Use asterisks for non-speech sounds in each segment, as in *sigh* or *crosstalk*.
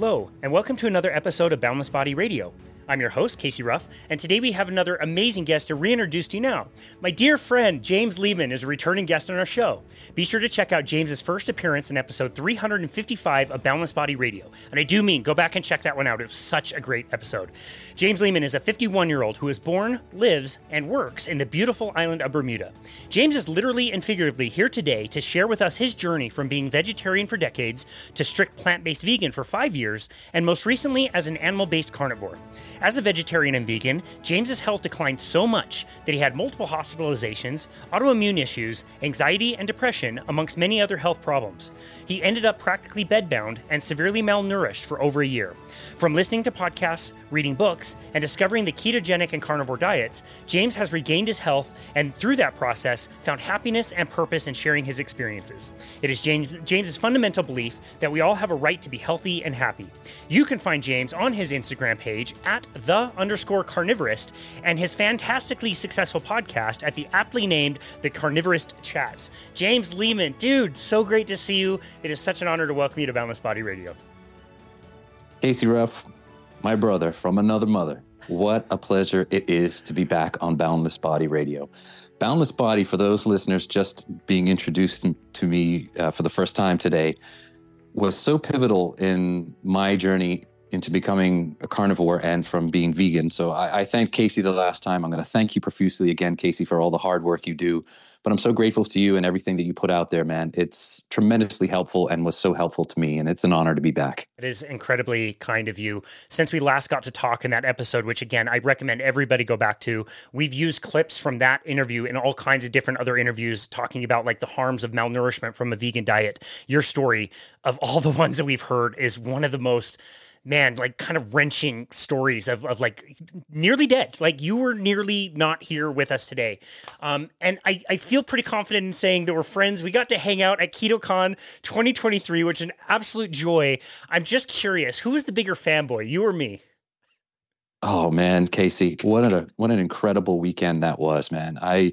Hello, and welcome to another episode of Boundless Body Radio. I'm your host, Casey Ruff, and today we have another amazing guest to reintroduce to you now. My dear friend, James Leman, is a returning guest on our show. Be sure to check out James's first appearance in episode 355 of Boundless Body Radio. And I do mean, go back and check that one out. It was such a great episode. James Leman is a 51 year old who is born, lives, and works in the beautiful island of Bermuda. James is literally and figuratively here today to share with us his journey from being vegetarian for decades to strict plant based vegan for five years, and most recently as an animal based carnivore. As a vegetarian and vegan, James's health declined so much that he had multiple hospitalizations, autoimmune issues, anxiety, and depression, amongst many other health problems. He ended up practically bedbound and severely malnourished for over a year. From listening to podcasts, reading books, and discovering the ketogenic and carnivore diets, James has regained his health and through that process found happiness and purpose in sharing his experiences. It is James James's fundamental belief that we all have a right to be healthy and happy. You can find James on his Instagram page at the underscore carnivorist and his fantastically successful podcast at the aptly named The Carnivorist Chats. James Leman, dude, so great to see you. It is such an honor to welcome you to Boundless Body Radio. Casey Ruff, my brother from another mother. What a pleasure it is to be back on Boundless Body Radio. Boundless Body, for those listeners just being introduced to me uh, for the first time today, was so pivotal in my journey into becoming a carnivore and from being vegan. So I, I thanked Casey the last time. I'm going to thank you profusely again, Casey, for all the hard work you do. But I'm so grateful to you and everything that you put out there, man. It's tremendously helpful and was so helpful to me. And it's an honor to be back. It is incredibly kind of you. Since we last got to talk in that episode, which again, I recommend everybody go back to, we've used clips from that interview and all kinds of different other interviews talking about like the harms of malnourishment from a vegan diet. Your story, of all the *laughs* ones that we've heard, is one of the most man, like kind of wrenching stories of, of like nearly dead. Like you were nearly not here with us today. Um, and I, I feel pretty confident in saying that we're friends. We got to hang out at KetoCon 2023, which is an absolute joy. I'm just curious, who is the bigger fanboy, you or me? Oh man, Casey, what a what an incredible weekend that was, man. I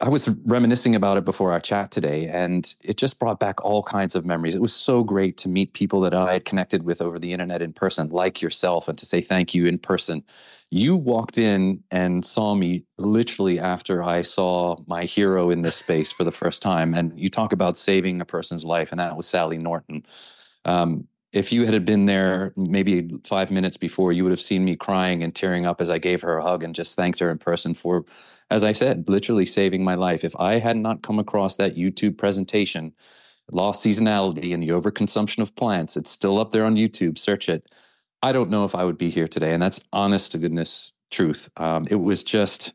I was reminiscing about it before our chat today, and it just brought back all kinds of memories. It was so great to meet people that I had connected with over the internet in person, like yourself, and to say thank you in person. You walked in and saw me literally after I saw my hero in this space for the first time. And you talk about saving a person's life, and that was Sally Norton. Um, if you had been there maybe five minutes before, you would have seen me crying and tearing up as I gave her a hug and just thanked her in person for as I said, literally saving my life. If I had not come across that YouTube presentation, lost seasonality and the overconsumption of plants, it's still up there on YouTube. Search it. I don't know if I would be here today. And that's honest to goodness truth. Um, it was just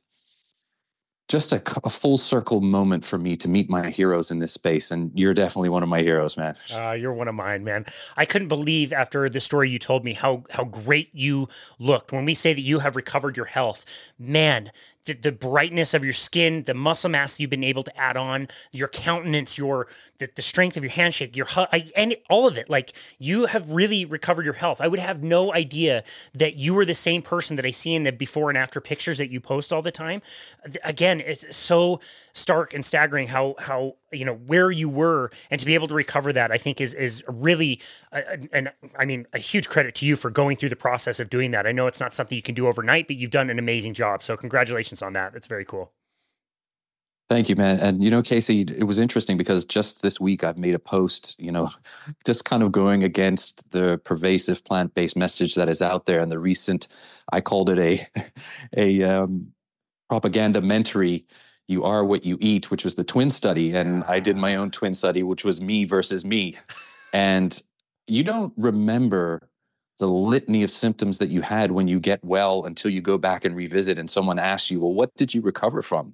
just a, a, full circle moment for me to meet my heroes in this space. And you're definitely one of my heroes, man. Uh, you're one of mine, man. I couldn't believe after the story you told me how how great you looked. When we say that you have recovered your health, man, the, the brightness of your skin, the muscle mass you've been able to add on, your countenance, your the, the strength of your handshake, your I, and all of it. Like you have really recovered your health. I would have no idea that you were the same person that I see in the before and after pictures that you post all the time. Again, it's so stark and staggering how how you know where you were and to be able to recover that i think is is really uh, and i mean a huge credit to you for going through the process of doing that i know it's not something you can do overnight but you've done an amazing job so congratulations on that that's very cool Thank you, man. And you know, Casey, it was interesting because just this week I've made a post, you know, *laughs* just kind of going against the pervasive plant-based message that is out there. And the recent, I called it a *laughs* a um, propaganda mentary you are what you eat, which was the twin study. And I did my own twin study, which was me versus me. *laughs* And you don't remember the litany of symptoms that you had when you get well until you go back and revisit and someone asks you, well, what did you recover from?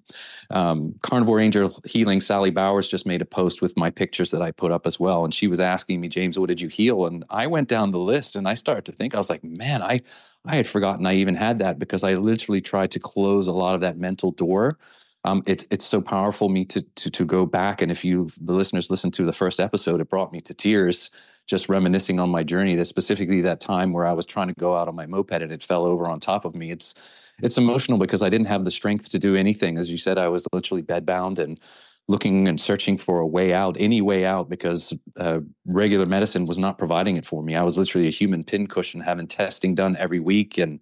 Um, Carnivore Angel Healing, Sally Bowers just made a post with my pictures that I put up as well. And she was asking me, James, what did you heal? And I went down the list and I started to think, I was like, man, I, I had forgotten I even had that because I literally tried to close a lot of that mental door um, it's it's so powerful me to to to go back and if you the listeners listened to the first episode, it brought me to tears just reminiscing on my journey. That specifically that time where I was trying to go out on my moped and it fell over on top of me. It's it's emotional because I didn't have the strength to do anything. As you said, I was literally bedbound and looking and searching for a way out, any way out, because uh, regular medicine was not providing it for me. I was literally a human pincushion, having testing done every week and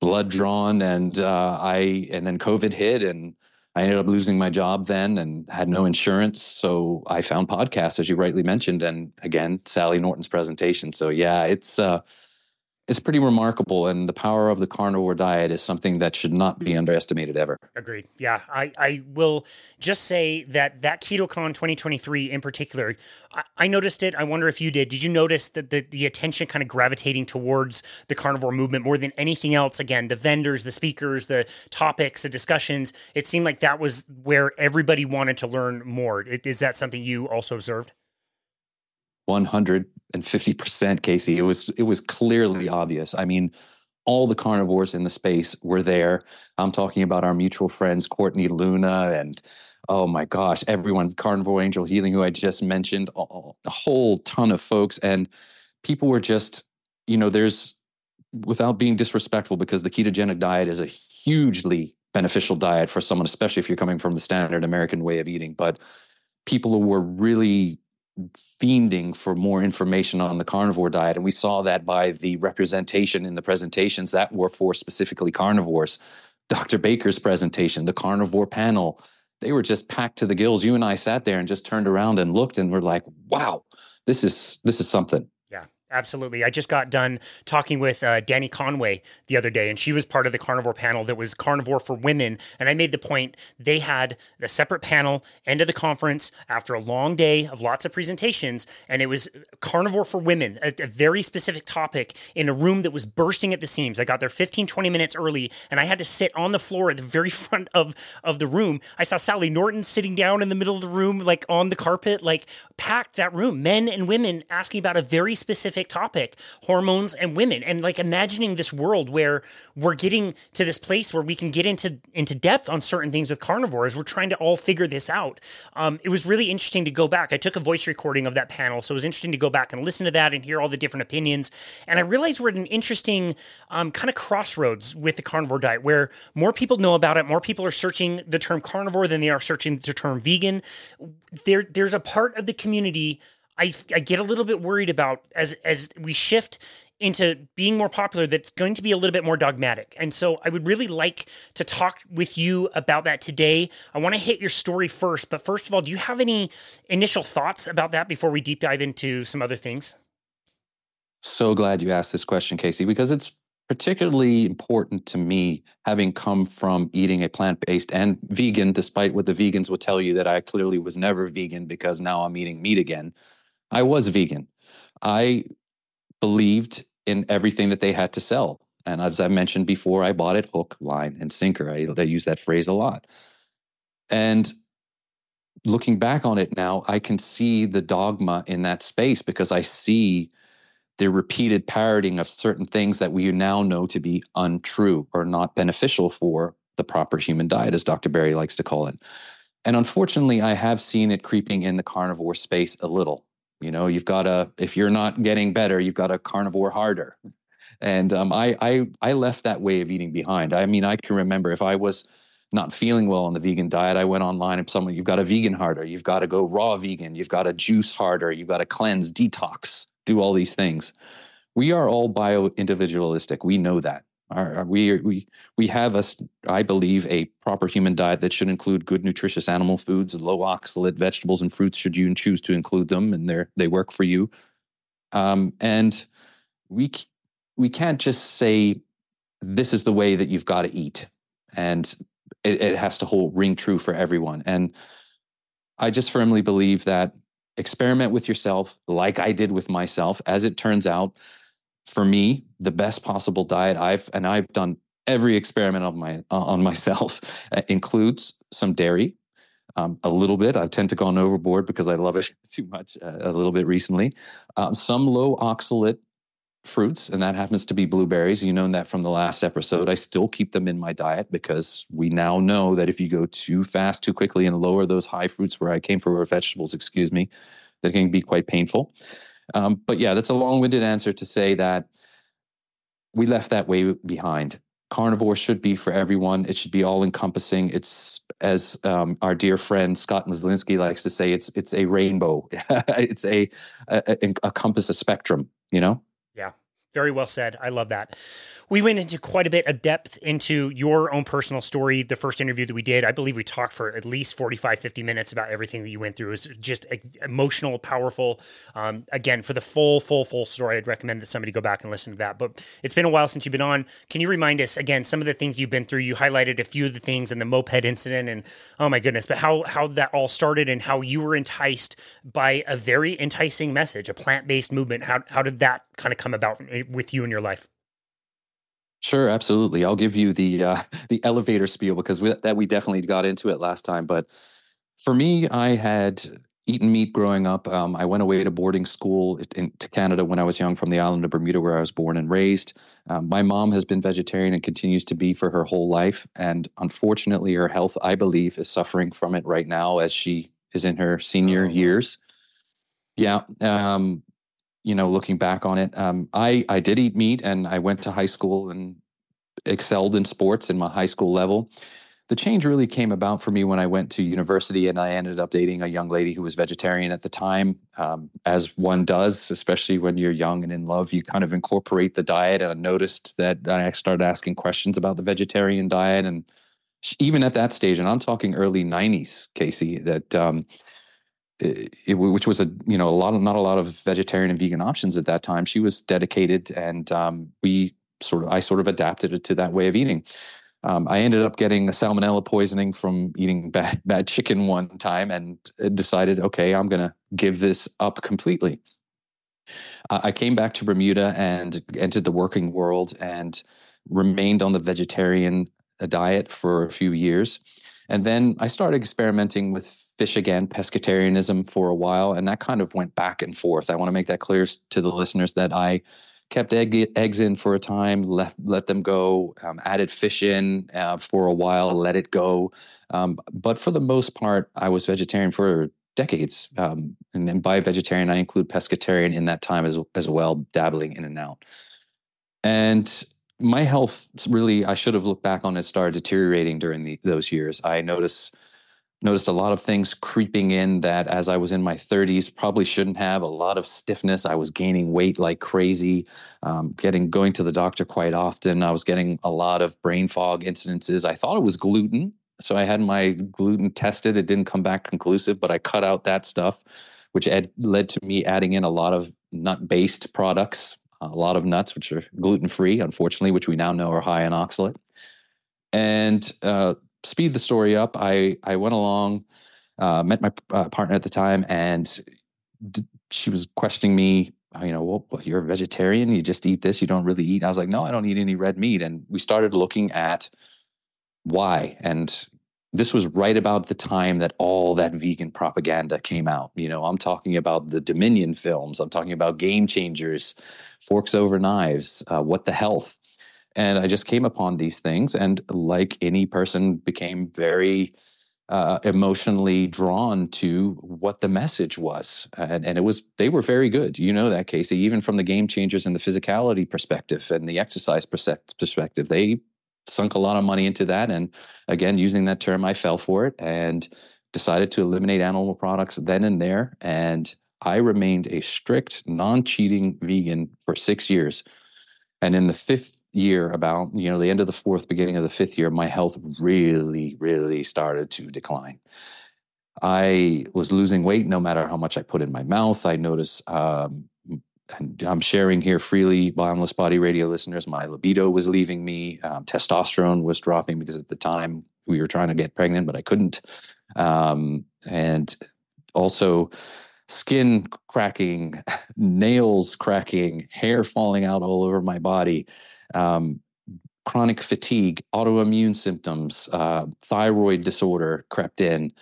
blood drawn, and uh, I and then COVID hit, and I ended up losing my job then, and had no insurance. So I found podcasts, as you rightly mentioned, and again, Sally Norton's presentation. So yeah, it's. Uh, it's pretty remarkable and the power of the carnivore diet is something that should not be mm. underestimated ever. Agreed. Yeah i, I will just say that that ketocon 2023 in particular I, I noticed it. I wonder if you did. Did you notice that the, the attention kind of gravitating towards the carnivore movement more than anything else? Again the vendors the speakers the topics the discussions. It seemed like that was where everybody wanted to learn more. Is that something you also observed 150% casey. It was it was clearly obvious. I mean all the carnivores in the space were there. I'm talking about our mutual friends courtney luna and oh my gosh everyone carnivore angel healing who i just mentioned a whole ton of folks. And people were just you know there's without being disrespectful because the ketogenic diet is a hugely beneficial diet for someone especially if you're coming from the standard american way of eating but people were really fiending for more information on the carnivore diet. And we saw that by the representation in the presentations that were for specifically carnivores. Dr. Baker's presentation, the carnivore panel, they were just packed to the gills. You and I sat there and just turned around and looked and were like, wow, this is this is something. Absolutely. I just got done talking with uh, Danny Conway the other day, and she was part of the carnivore panel that was carnivore for women. And I made the point they had a separate panel, end of the conference, after a long day of lots of presentations, and it was carnivore for women, a, a very specific topic in a room that was bursting at the seams. I got there 15, 20 minutes early, and I had to sit on the floor at the very *laughs* front of, of the room. I saw Sally Norton sitting down in the middle of the room, like on the carpet, like packed that room, men and women asking about a very specific topic hormones and women and like imagining this world where we're getting to this place where we can get into into depth on certain things with carnivores we're trying to all figure this out. Um, it was really interesting to go back. I took a voice recording of that panel so it was interesting to go back and listen to that and hear all the different opinions. And i realized we're at an interesting um, kind of crossroads with the carnivore diet where more people know about it more people are searching the term carnivore than they are searching the term vegan. There there's a part of the community I, I get a little bit worried about as as we shift into being more popular that's going to be a little bit more dogmatic. And so I would really like to talk with you about that today. I want to hit your story first, but first of all, do you have any initial thoughts about that before we deep dive into some other things? So glad you asked this question, Casey, because it's particularly important to me having come from eating a plant-based and vegan despite what the vegans will tell you that I clearly was never vegan because now I'm eating meat again. I was vegan. I believed in everything that they had to sell. And as I mentioned before, I bought it hook, line, and sinker. I, I use that phrase a lot. And looking back on it now, I can see the dogma in that space because I see the repeated parroting of certain things that we now know to be untrue or not beneficial for the proper human diet, as Dr. Berry likes to call it. And unfortunately, I have seen it creeping in the carnivore space a little. You know, you've got to if you're not getting better, you've got to carnivore harder. And um, I, I I left that way of eating behind. I mean, I can remember if I was not feeling well on the vegan diet, I went online and someone, you've got to vegan harder, you've got to go raw vegan, you've got to juice harder, you've got to cleanse, detox, do all these things. We are all bio individualistic. We know that. We we we have a, I believe, a proper human diet that should include good, nutritious animal foods, low oxalate vegetables and fruits. Should you choose to include them, and they they work for you, um, and we we can't just say this is the way that you've got to eat, and it, it has to hold ring true for everyone. And I just firmly believe that experiment with yourself, like I did with myself. As it turns out, for me the best possible diet i've and i've done every experiment on my uh, on *laughs* myself uh, includes some dairy um, a little bit. I tend to go on overboard because i love it *laughs* too much uh, a little bit recently. Um, some low oxalate fruits and that happens to be blueberries. You know that from the last episode. I still keep them in my diet because we now know that if you go too fast too quickly and lower those high fruits where i came from or vegetables excuse me that can be quite painful um, but yeah, that's a long winded answer to say that we left that way behind. carnivore should be for everyone. It should be all encompassing. It's as um, our dear friend Scott Myslinski likes to say, it's it's a rainbow. *laughs* it's a, a, a, a compass, a spectrum. You know. Yeah, very well said. I love that we went into quite a bit of depth into your own personal story. The first interview that we did, I believe we talked for at least 45, 50 minutes about everything that you went through. It was just emotional, powerful. Um, again, for the full, full, full story, I'd recommend that somebody go back and listen to that. But it's been a while since you've been on. Can you remind us again some of the things you've been through? You highlighted a few of the things in the moped incident, and oh my goodness, but how how that all started and how you were enticed by a very enticing message, a plant based movement. How how did that kind of come about with you in your life? Sure, absolutely. I'll give you the uh, *laughs* the elevator spiel because we, that we definitely got into it last time. But for me, I had eaten meat growing up. Um, I went away to boarding school in, to Canada when I was young from the island of Bermuda, where I was born and raised. Um, my mom has been vegetarian and continues to be for her whole life. And unfortunately, her health, I believe, is suffering from it right now as she is in her senior oh, years. Yeah. Um, you know, looking back on it, um, I I did eat meat, and I went to high school and excelled in sports in my high school level. The change really came about for me when I went to university, and I ended up dating a young lady who was vegetarian at the time. Um, as one does, especially when you're young and in love, you kind of incorporate the diet. And I noticed that I started asking questions about the vegetarian diet, and even at that stage, and I'm talking early '90s, Casey, that. Um, it, which was a you know a lot of not a lot of vegetarian and vegan options at that time. She was dedicated, and um, we sort of I sort of adapted it to that way of eating. Um, I ended up getting a salmonella poisoning from eating *laughs* bad bad chicken one time, and decided, okay, I'm going to give this up completely. I came back to Bermuda and entered the working world and remained on the vegetarian uh, diet for a few years. And then I started experimenting with fish again, pescatarianism for a while, and that kind of went back and forth. I want to make that clear to the listeners that I kept egg, eggs in for a time, left let them go, um, added fish in uh, for a while, let it go. Um, but for the most part, I was vegetarian for decades. Um, and, by vegetarian, I include pescatarian in that time as as well, dabbling in and out. And my health really, I should have looked back on it, started deteriorating during the, those years. I noticed noticed a lot of things creeping in that as I was in my 30s probably shouldn't have a lot of stiffness. I was gaining weight like crazy, um, getting going to the doctor quite often. I was getting a lot of brain fog incidences. I thought it was gluten. So I had my gluten tested. It didn't come back conclusive, but I cut out that stuff, which ed- led to me adding in a lot of nut based products, a lot of nuts, which are gluten free, unfortunately, which we now know are high in oxalate. And uh, speed the story up, I I went along, uh, met my uh, partner at the time, and d- she was questioning me. Uh, you know, well, well, you're a vegetarian. You just eat this. You don't really eat. I was like, no, I don't eat any red meat. And we started looking at why. And this was right about the time that all that vegan propaganda came out. You know, I'm talking about the Dominion films. I'm talking about Game Changers, Forks Over Knives, uh, What the Health and I just came upon these things, and like any person, became very uh, emotionally drawn to what the message was, and, and it was they were very good. You know that, Casey, even from the game changers and the physicality perspective and the exercise perspective, they sunk a lot of money into that. And again, using that term, I fell for it and decided to eliminate animal products then and there. And I remained a strict, non-cheating vegan for six years. And in the fifth year about you know the end of the fourth beginning of the fifth year my health really really started to decline. I was losing weight no matter how much i put in my mouth. I noticed um, and i'm sharing here freely boundless body radio listeners my libido was leaving me um, testosterone was dropping because at the time we were trying to get pregnant but i couldn't. Um, and also skin cracking *laughs* nails cracking hair falling out all over my body um, chronic fatigue, autoimmune symptoms, uh, thyroid disorder crept in.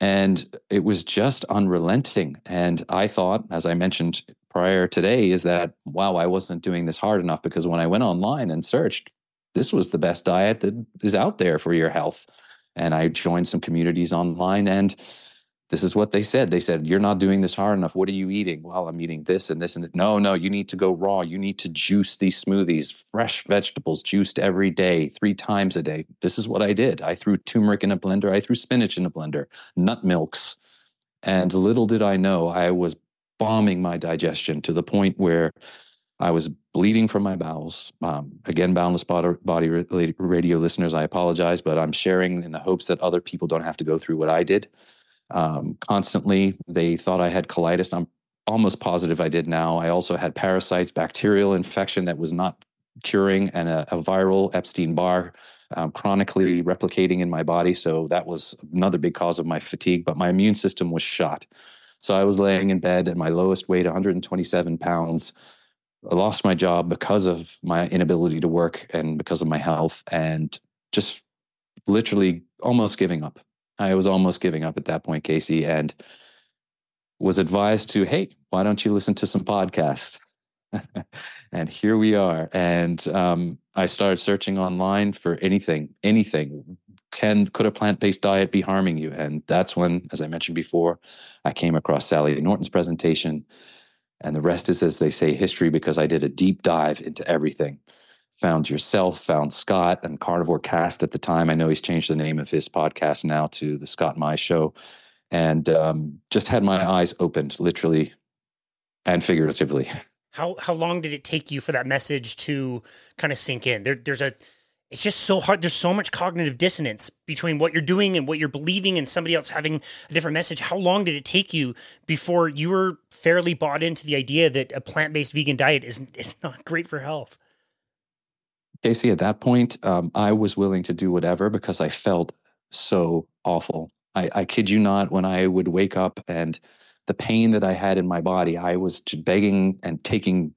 And it was just unrelenting. And I thought, as I mentioned prior today, is that, wow, I wasn't doing this hard enough because when I went online and searched, this was the best diet that is out there for your health. And I joined some communities online and this is what they said. They said, You're not doing this hard enough. What are you eating? Well, I'm eating this and this and that. No, no, you need to go raw. You need to juice these smoothies, fresh vegetables juiced every day, three times a day. This is what I did. I threw turmeric in a blender. I threw spinach in a blender, nut milks. And little did I know, I was bombing my digestion to the point where I was bleeding from my bowels. Um, again, Boundless Body Radio listeners, I apologize, but I'm sharing in the hopes that other people don't have to go through what I did um, constantly. They thought I had colitis. I'm almost positive I did now. I also had parasites, bacterial infection that was not curing, and a, a viral Epstein Barr um, chronically replicating in my body. So that was another big cause of my fatigue. But my immune system was shot. So I was laying in bed at my lowest weight, 127 pounds. I lost my job because of my inability to work and because of my health, and just literally almost giving up. I was almost giving up at that point, Casey, and was advised to, hey, why don't you listen to some podcasts? *laughs* and here we are. And um, I started searching online for anything, anything. Can could a plant based diet be harming you? And that's when, as I mentioned before, I came across Sally Norton's presentation. And the rest is, as they say, history because I did a deep dive into everything found yourself, found Scott and Carnivore Cast at the time. I know he's changed the name of his podcast now to the Scott My Show, and um, just had my eyes opened, literally and figuratively. How how long did it take you for that message to kind of sink in? There, there's a it's just so hard. There's so much cognitive dissonance between what you're doing and what you're believing, and somebody else having a different message. How long did it take you before you were fairly bought into the idea that a plant based vegan diet is is not great for health? Casey, at that point, um, I was willing to do whatever because I felt so awful. I, I kid you not, when I would wake up and the pain that I had in my body, I was begging and taking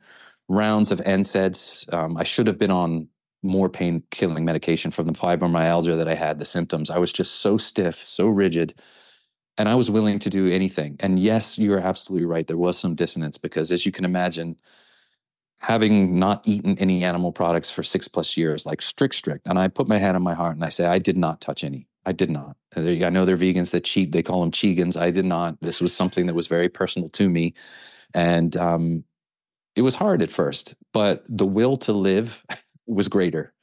rounds of NSAIDs. Um, I should have been on more pain killing medication from the fibromyalgia that I had, the symptoms. I was just so stiff, so rigid, and I was willing to do anything. And yes, you're absolutely right. There was some dissonance because, as you can imagine, having not eaten any animal products for six plus years, like strict, strict. And I put my hand on my heart and I say, I did not touch any. I did not. I know there are vegans that cheat. They call them Chegans. I did not. This was something that was very personal to me. And um, it was hard at first, but the will to live *laughs* was greater.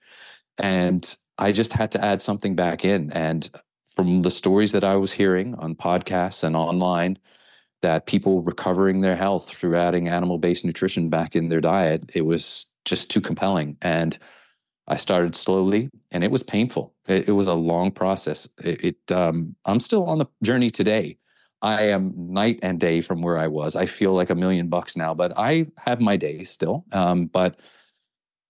And I just had to add something back in. And from the stories that I was hearing on podcasts and online, that people recovering their health through adding animal based nutrition back in their diet, it was just too compelling. And I started slowly and it was painful. It, it was a long process. It, it um, I'm still on the journey today. I am night and day from where I was. I feel like a million bucks now, but I have my days still. Um, but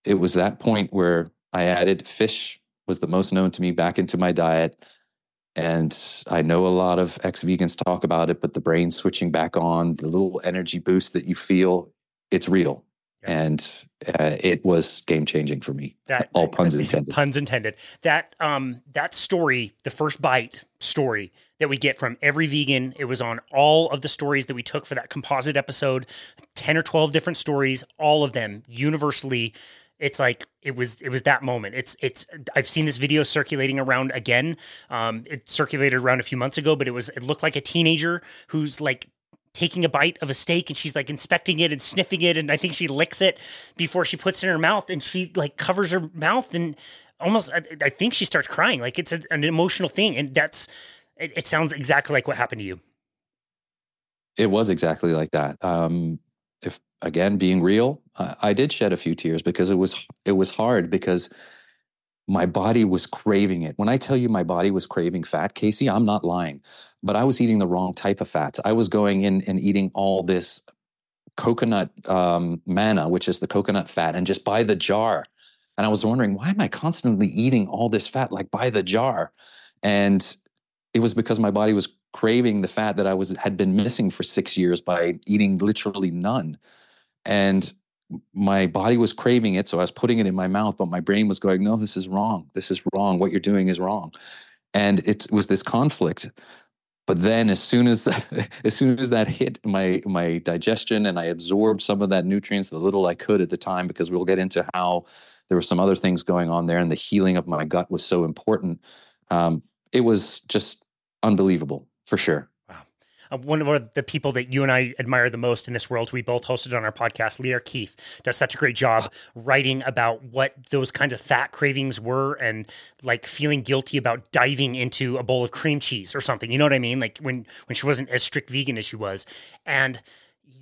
it was that point where I added fish was the most known to me back into my diet. And I know a lot of ex vegans talk about it, but the brain switching back on, the little energy boost that you feel, it's real. Yeah. And uh, it was game changing for me. That all puns *laughs* intended. Puns intended. That um that story, the first bite story that we get from every vegan, it was on all of the stories that we took for that composite episode, ten or twelve different stories, all of them universally it's like it was it was that moment. It's it's i've seen this video circulating around again. Um it circulated around a few months ago but it was it looked like a teenager who's like taking a bite of a steak and she's like inspecting it and sniffing it and i think she licks it before she puts it in her mouth and she like covers her mouth and almost i, I think she starts crying. Like it's a, an emotional thing and that's it, it sounds exactly like what happened to you. It was exactly like that. Um again being real uh, i did shed a few tears because it was it was hard because my body was craving it. When i tell you my body was craving fat casey i'm not lying but i was eating the wrong type of fats. I was going in and eating all this coconut um, manna which is the coconut fat and just by the jar. And i was wondering why am i constantly eating all this fat like by the jar? And it was because my body was craving the fat that I was had been missing for six years by eating literally none. And my body was craving it. So I was putting it in my mouth, but my brain was going, no, this is wrong. This is wrong. What you're doing is wrong. And it was this conflict. But then as soon as that, *laughs* as soon as that hit my my digestion and I absorbed some of that nutrients, the little I could at the time, because we'll get into how there were some other things going on there and the healing of my gut was so important. Um, it was just unbelievable for sure. Uh, one of the people that you and I admire the most in this world. We both hosted on our podcast. Lierre Keith does such a great job writing about what those kinds of fat cravings were and like feeling guilty about diving into a bowl of cream cheese or something. You know what I mean? Like when when she wasn't as strict vegan as she was, and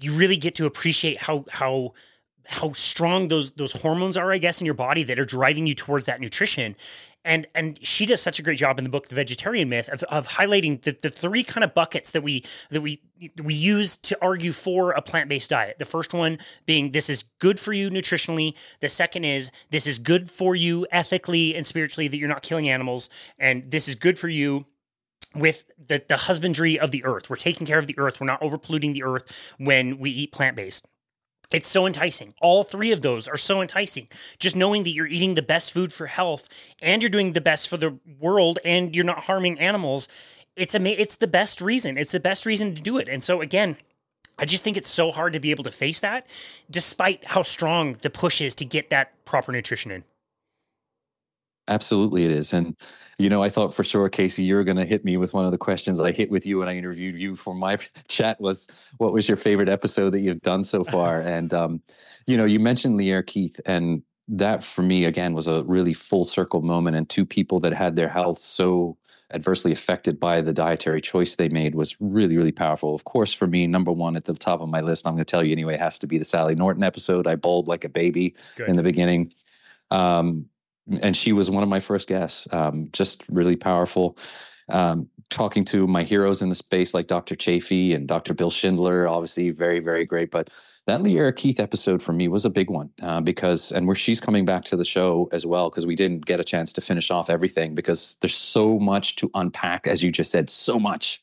you really get to appreciate how how how strong those those hormones are, I guess, in your body that are driving you towards that nutrition. And and she does such a great job in the book, The Vegetarian Myth, of, of highlighting the, the three kind of buckets that we that we we use to argue for a plant based diet. The first one being this is good for you nutritionally. The second is this is good for you ethically and spiritually that you're not killing animals, and this is good for you with the, the husbandry of the earth. We're taking care of the earth. We're not over polluting the earth when we eat plant based. It's so enticing. All three of those are so enticing. Just knowing that you're eating the best food for health and you're doing the best for the world and you're not harming animals. It's a it's the best reason. It's the best reason to do it. And so again, I just think it's so hard to be able to face that despite how strong the push is to get that proper nutrition in. Absolutely, it is. And, you know, I thought for sure, Casey, you were going to hit me with one of the questions I hit with you when I interviewed you for my *laughs* chat was, what was your favorite episode that you've done so far? and, um, you know, you mentioned Lierre Keith, and that for me, again, was a really full circle moment. And two people that had their health so adversely affected by the dietary choice they made was really, really powerful. Of course, for me, number one at the top of my list, I'm going to tell you anyway, has to be the Sally Norton episode. I bowled like a baby Good. in the beginning. Um, and she was one of my first guests. Um, just really powerful. Um, talking to my heroes in the space like Dr. Chaffee and Dr. Bill Schindler, obviously very, very great. But that Lierre Keith episode for me was a big one uh, because, and where she's coming back to the show as well, because we didn't get a chance to finish off everything because there's so much to unpack, as you just said, so much.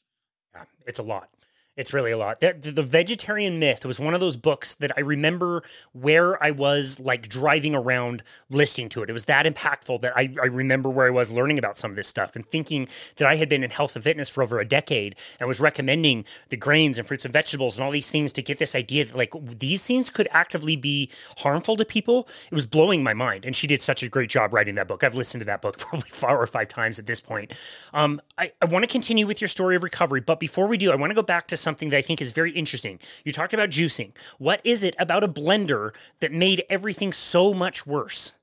It's a lot. It's really a lot. The, the, Vegetarian Myth was one of those books that I remember where I was like driving around listening to it. It was that impactful that I, I remember where I was learning about some of this stuff and thinking that I had been in health and fitness for over a decade and was recommending the grains and fruits and vegetables and all these things to get this idea that like these things could actively be harmful to people. It was blowing my mind. And she did such a great job writing that book. I've listened to that book *laughs* probably four or five times at this point. Um, I, I want to continue with your story of recovery, but before we do, I want to go back to something that I think is very interesting. You talked about juicing. What is it about a blender that made everything so much worse?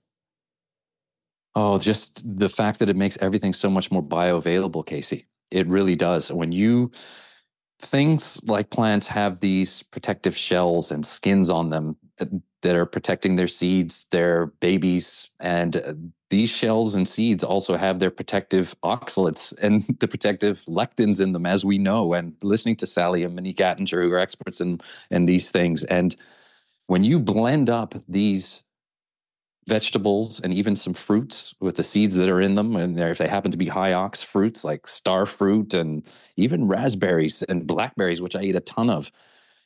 Oh, just the fact that it makes everything so much more bioavailable, Casey. It really does. When you things like plants have these protective shells and skins on them that are protecting their seeds, their babies, and uh, these shells and seeds also have their protective oxalates and *laughs* the protective lectins in them, as we know. And listening to Sally and Monique Attinger, who are experts in in these things, and when you blend up these vegetables and even some fruits with the seeds that are in them and if they happen to be high ox fruits like star fruit and even raspberries and blackberries which i eat a ton of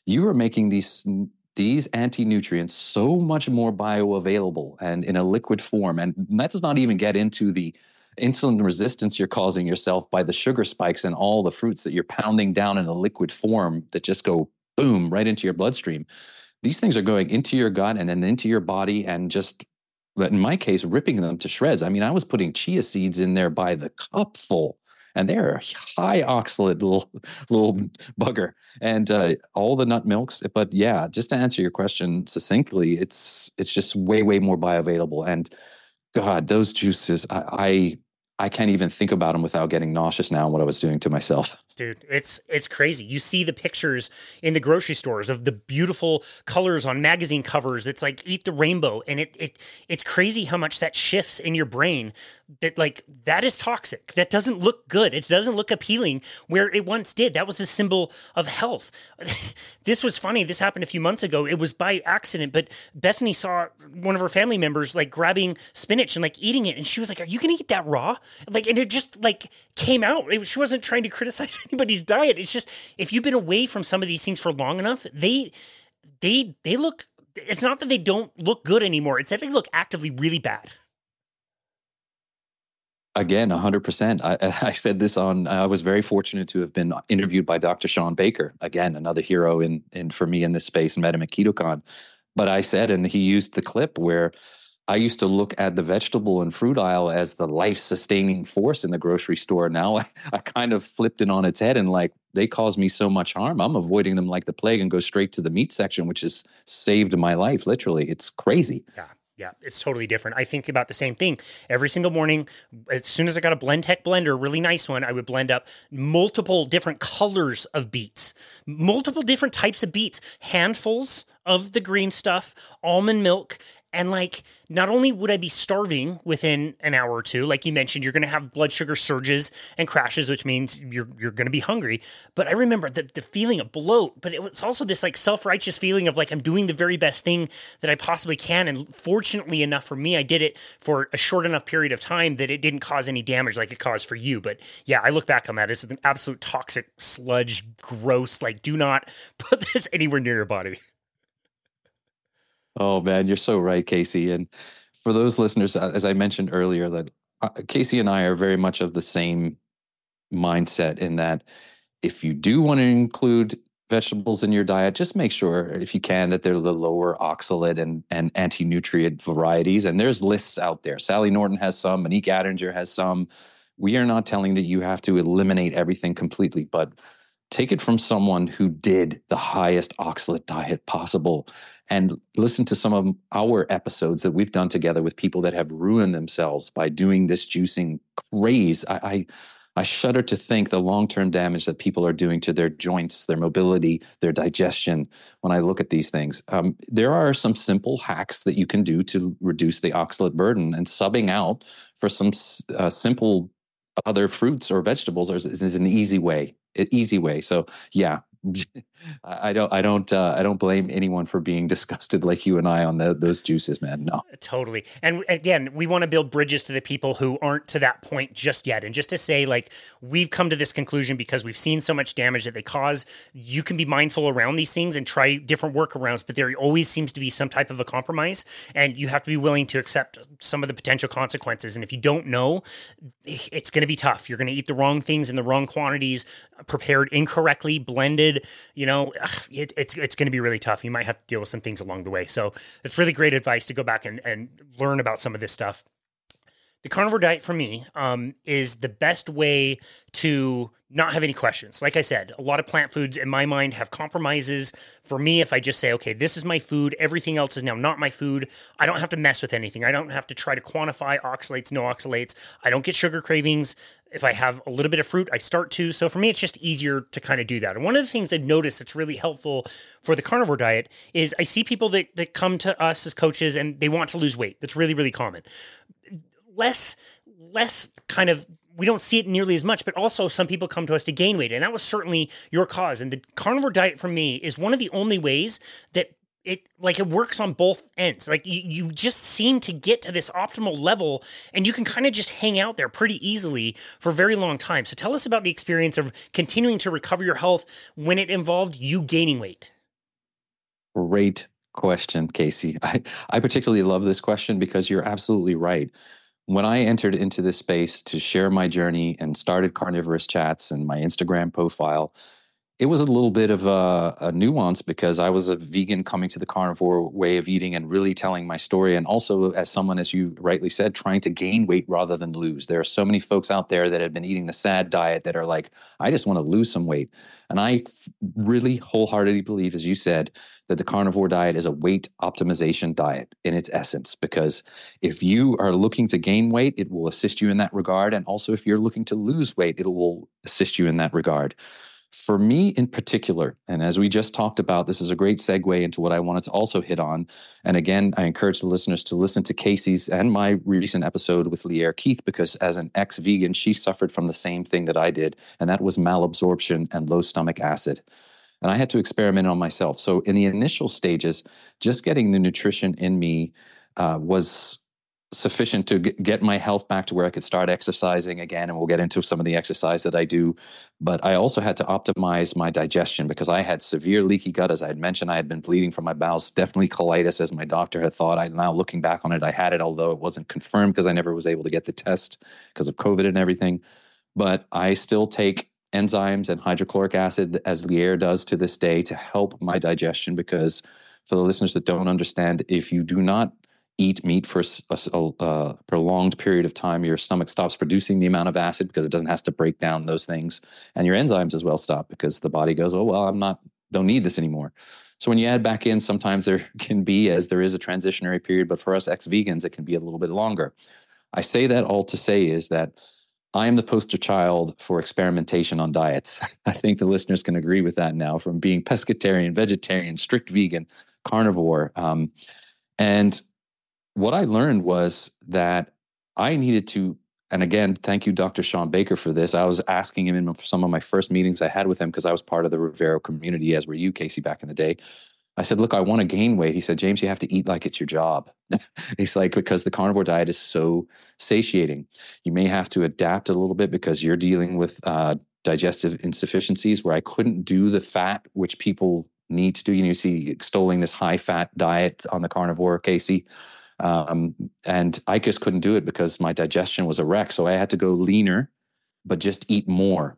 you are making these these anti-nutrients so much more bioavailable and in a liquid form and that does not even get into the insulin resistance you're causing yourself by the sugar spikes and all the fruits that you're pounding down in a liquid form that just go boom right into your bloodstream. These things are going into your gut and then into your body and just in my case ripping them to shreds. I mean i was putting chia seeds in there by the cupful and they're a high oxalate little little bugger and uh, all the nut milks but yeah just to answer your question succinctly it's it's just way way more bioavailable and god those juices i, I I can't even think about them without getting nauseous now and what I was doing to myself. Dude, it's it's crazy. You see the pictures in the grocery stores of the beautiful colors on magazine covers. It's like eat the rainbow and it it it's crazy how much that shifts in your brain that like that is toxic. That doesn't look good. It doesn't look appealing where it once did. That was the symbol of health. *laughs* this was funny. This happened a few months ago. It was by accident, but Bethany saw one of her family members like grabbing spinach and like eating it and she was like, "Are you to eat that raw?" Like, and it just like came out. It, she wasn't trying to criticize anybody's diet. It's just if you've been away from some of these things for long enough, they they they look. It's not that they don't look good anymore. It's that they look actively really bad. Again, 100%. I, *laughs* I said this on, I was very fortunate to have been interviewed by Dr. Shawn Baker, again, another hero in, in for me in this space, and met him at KetoCon. But I said, and he used the clip where I used to look at the vegetable and fruit aisle as the life sustaining force in the grocery store. Now *laughs* I, I kind of flipped it on its head and like they cause me so much harm. I'm avoiding them like the plague and go straight to the meat section, which has saved my life. Literally, it's crazy. Yeah. Yeah, it's totally different. I think about the same thing every single morning. As soon as I got a Blendtec blender, really nice one, I would blend up multiple different colors of beets, multiple different types of beets, handfuls of the green stuff, almond milk, and like, not only would I be starving within an hour or two, like you mentioned, you're to have blood sugar surges and crashes, which means you're you're to be hungry. But I remember the, the feeling of bloat, but it was also this like self righteous feeling of like I'm doing the very best thing that I possibly can. And fortunately enough for me, I did it for a short enough period of time that it didn't cause any damage like it caused for you. But yeah, I look back on that as an absolute toxic sludge, gross. Like, do not *laughs* put this anywhere near your body. Oh man, you're so right, Casey. And for those listeners, uh, as I mentioned earlier, that uh, Casey and I are very much of the same mindset in that if you do want to include vegetables in your diet, just make sure, if you can, that they're the lower oxalate and, and anti nutrient varieties. And there's lists out there. Sally Norton has some, Monique Attinger has some. We are not telling that you have to eliminate everything completely, but take it from someone who did the highest oxalate diet possible and listen to some of our episodes that we've done together with people that have ruined themselves by doing this juicing craze. I, I, I shudder to think the long term damage that people are doing to their joints, their mobility, their digestion when I look at these things. Um, there are some simple hacks that you can do to reduce the oxalate burden, and subbing out for some uh, simple other fruits or vegetables is, is an easy way easy way. So yeah, *laughs* I don't, I don't, uh, I don't blame anyone for being *laughs* disgusted like you and I on the, those juices, man. No, totally. And again, we want to build bridges to the people who aren't to that point just yet. And just to say, like, we've come to this conclusion because we've seen so much damage that they cause. You can be mindful around these things and try different workarounds, but there always seems to be some type of a compromise, and you have to be willing to accept some of the potential consequences. And if you don't know, it's going to be tough. You're going to eat the wrong things in the wrong quantities, prepared incorrectly, blended. You know, it, it's it's going to be really tough. You might have to deal with some things along the way. So it's really great advice to go back and, and learn about some of this stuff. The carnivore diet for me um, is the best way to not have any questions. Like I said, a lot of plant foods in my mind have compromises. For me, if I just say, okay, this is my food, everything else is now not my food, I don't have to mess with anything. I don't have to try to quantify oxalates, no oxalates. I don't get sugar cravings. If I have a little bit of fruit, I start to. So for me, it's just easier to kind of do that. And one of the things I've noticed that's really helpful for the carnivore diet is I see people that, that come to us as coaches and they want to lose weight. That's really, really common. Less, less kind of we don't see it nearly as much, but also some people come to us to gain weight. And that was certainly your cause. And the carnivore diet for me is one of the only ways that it like it works on both ends. Like you, you just seem to get to this optimal level and you can kind of just hang out there pretty easily for a very long time. So tell us about the experience of continuing to recover your health when it involved you gaining weight. Great question, Casey. *laughs* I, I particularly love this question because you're absolutely right when I entered into this space to share my journey and started Carnivorist Chats and my Instagram profile, it was a little bit of a, a, nuance because I was a vegan coming to the carnivore way of eating and really telling my story. And also, as someone, as you rightly said, trying to gain weight rather than lose. There are so many folks out there that have been eating the sad diet that are like, I just want to lose some weight. And I really wholeheartedly believe, as you said, that the carnivore diet is a weight optimization diet in its essence. Because if you are looking to gain weight, it will assist you in that regard. And also, if you're looking to lose weight, it will assist you in that regard. For me in particular, and as we just talked about, this is a great segue into what I wanted to also hit on. And again, I encourage the listeners to listen to Casey's and my recent episode with Lierre Keith, because as an ex vegan, she suffered from the same thing that I did, and that was malabsorption and low stomach acid. And I had to experiment on myself. So in the initial stages, just getting the nutrition in me uh, was sufficient to get my health back to where I could start exercising again. And we'll get into some of the exercise that I do. But I also had to optimize my digestion because I had severe leaky gut. As I had mentioned, I had been bleeding from my bowels, definitely colitis, as my doctor had thought. I now looking back on it, I had it, although it wasn't confirmed because I never was able to get the test because of COVID and everything. But I still take enzymes and hydrochloric acid as Lierre does to this day to help my digestion because for the listeners that don't understand, if you do not eat meat for a, a, a, prolonged period of time, your stomach stops producing the amount of acid because it doesn't have to break down those things, and your enzymes as well stop because the body goes, "Oh well, I'm not don't need this anymore." So when you add back in, sometimes there *laughs* can be, as there is a transitionary period, but for us ex vegans, it can be a little bit longer. I say that all to say is that I am the poster child for experimentation on diets. *laughs* I think the listeners can agree with that now from being pescatarian, vegetarian, strict vegan, carnivore. Um, and what I learned was that I needed to, and again, thank you, Dr. Shawn Baker, for this. I was asking him in some of my first meetings I had with him because I was part of the Revero community, as were you, Casey, back in the day. I said, Look, I want to gain weight. He said, James, you have to eat like it's your job. *laughs* He's like, Because the carnivore diet is so satiating. You may have to adapt a little bit because you're dealing with uh, digestive insufficiencies where I couldn't do the fat, which people need to do. You know, you see extolling this high fat diet on the carnivore, Casey. Um, and I just couldn't do it because my digestion was a wreck. So I had to go leaner, but just eat more.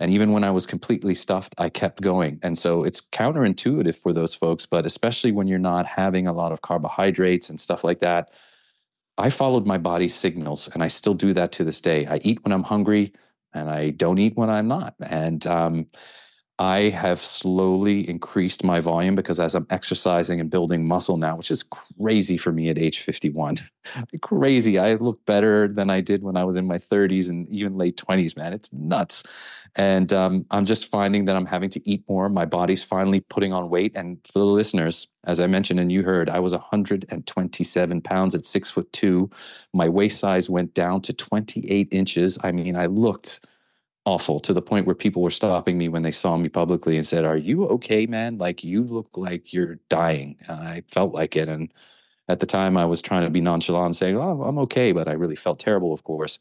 And even when I was completely stuffed, I kept going. And so it's counterintuitive for those folks, but especially when you're not having a lot of carbohydrates and stuff like that. I followed my body's signals and I still do that to this day. I eat when I'm hungry and I don't eat when I'm not. And um, I have slowly increased my volume because as I'm exercising and building muscle now, which is crazy for me at age 51, *laughs* crazy. I look better than I did when I was in my 30s and even late 20s, man. It's nuts. And um, I'm just finding that I'm having to eat more. My body's finally putting on weight. And for the listeners, as I mentioned and you heard, I was 127 pounds at six foot two. My waist size went down to 28 inches. I mean, I looked awful to the point where people were stopping me when they saw me publicly and said, "Are you okay, man? Like you look like you're dying." I felt like it, and at the time I was trying to be nonchalant, saying, "Oh, I'm okay," but I really felt terrible, of course.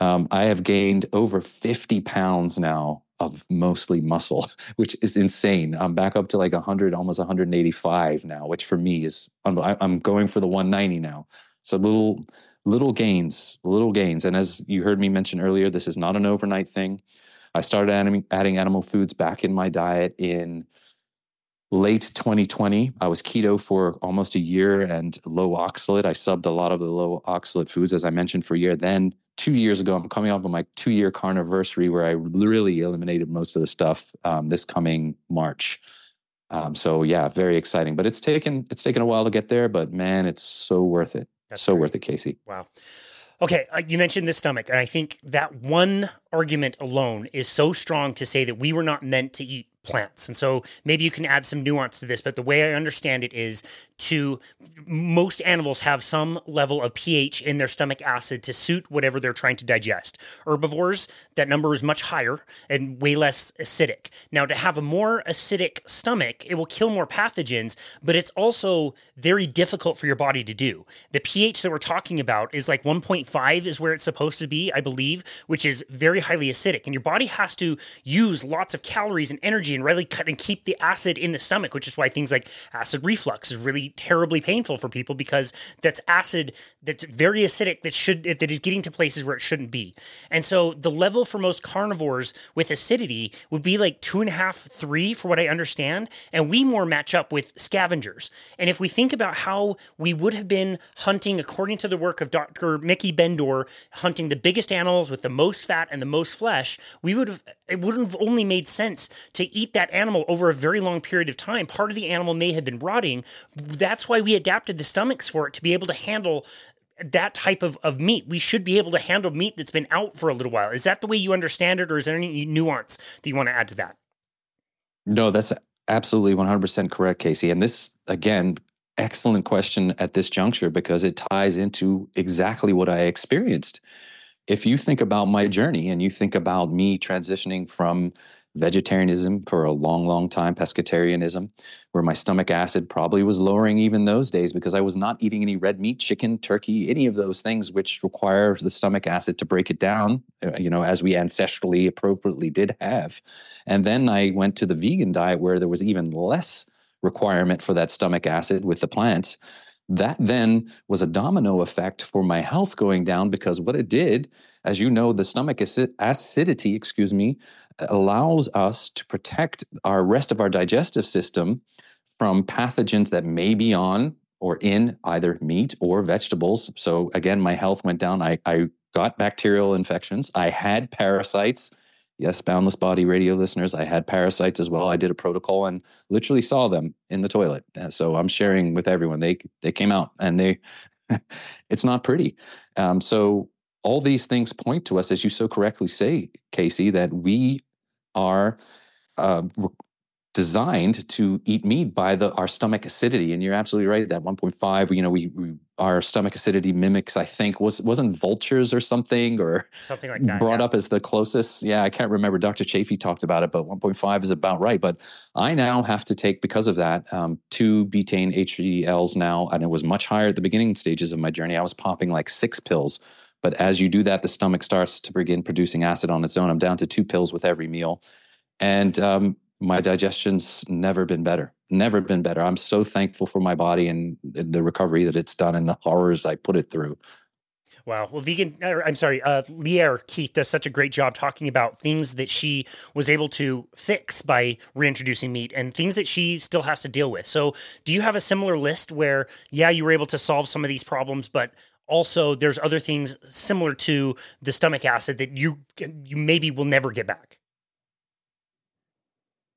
Um, I have gained over 50 pounds now of mostly muscle, *laughs* which is insane. I'm back up to like 100, almost 185 now, which for me is I'm going for the 190 now. So little little gains, little gains. And as you heard me mention earlier, this is not an overnight thing. I started adding, adding animal foods back in my diet in late 2020. I was keto for almost a year and low oxalate. I subbed a lot of the low oxalate foods, as I mentioned, for a year. Then two years ago, I'm coming up on my two year carniversary where I really eliminated most of the stuff um, this coming March. Um, so yeah, very exciting. But it's taken it's taken a while to get there, but man, it's so worth it. That's so great. worth it, Casey. Wow. Okay, uh, you mentioned the stomach, and I think that one argument alone is so strong to say that we were not meant to eat plants. And so maybe you can add some nuance to this, but the way I understand it is to most animals have some level of pH in their stomach acid to suit whatever they're trying to digest. Herbivores, that number is much higher and way less acidic. Now, to have a more acidic stomach, it will kill more pathogens, but it's also very difficult for your body to do. The pH that we're talking about is like 1.5 is where it's supposed to be, I believe, which is very highly acidic. And your body has to use lots of calories and energy and really cut and keep the acid in the stomach, which is why things like acid reflux is really terribly painful for people because that's acid that's very acidic that should that is getting to places where it shouldn't be. And so the level for most carnivores with acidity would be like two and a half, three, for what I understand. And we more match up with scavengers. And if we think about how we would have been hunting, according to the work of Dr. Miki Ben-Dor, hunting the biggest animals with the most fat and the most flesh, we would have it would have only made sense to eat that animal over a very long period of time. Part of the animal may have been rotting. That's why we adapted the stomachs for it to be able to handle that type of, of meat. We should be able to handle meat that's been out for a little while. Is that the way you understand it, or is there any nuance that you want to add to that? No, that's absolutely 100% correct, Casey. And this, again, excellent question at this juncture because it ties into exactly what I experienced. If you think about my journey and you think about me transitioning from vegetarianism for a long, long time, pescatarianism, where my stomach acid probably was lowering even those days because I was not eating any red meat, chicken, turkey, any of those things which require the stomach acid to break it down, uh, you know, as we ancestrally appropriately did have. And then I went to the vegan diet where there was even less requirement for that stomach acid with the plants. That then was a domino effect for my health going down because what it did, as you know, the stomach acid, acidity, excuse me, allows us to protect our rest of our digestive system from pathogens that may be on or in either meat or vegetables. So again, my health went down. I, I got bacterial infections. I had parasites. Yes, Boundless Body radio listeners, I had parasites as well. I did a protocol and literally saw them in the toilet. So I'm sharing with everyone. They they came out and they *laughs* it's not pretty. Um, so all these things point to us, as you so correctly say, Casey, that we are uh, designed to eat meat by the our stomach acidity. And you're absolutely right that 1.5 you know we, we our stomach acidity mimics i think was wasn't vultures or something or something like that brought yeah. up as the closest yeah i can't remember dr chaffee talked about it but 1.5 is about right. But i now have to take because of that um, two betaine HCls now and it was much higher at the beginning stages of my journey. I was popping like six pills but as you do that the stomach starts to begin producing acid on its own i'm down to two pills with every meal and um, my digestion's never been better never been better i'm so thankful for my body and the recovery that it's done and the horrors i put it through Wow. Well, vegan, I'm sorry, uh, Lierre Keith does such a great job talking about things that she was able to fix by reintroducing meat and things that she still has to deal with. So, do you have a similar list where, yeah, you were able to solve some of these problems, but also there's other things similar to the stomach acid that you you maybe will never get back?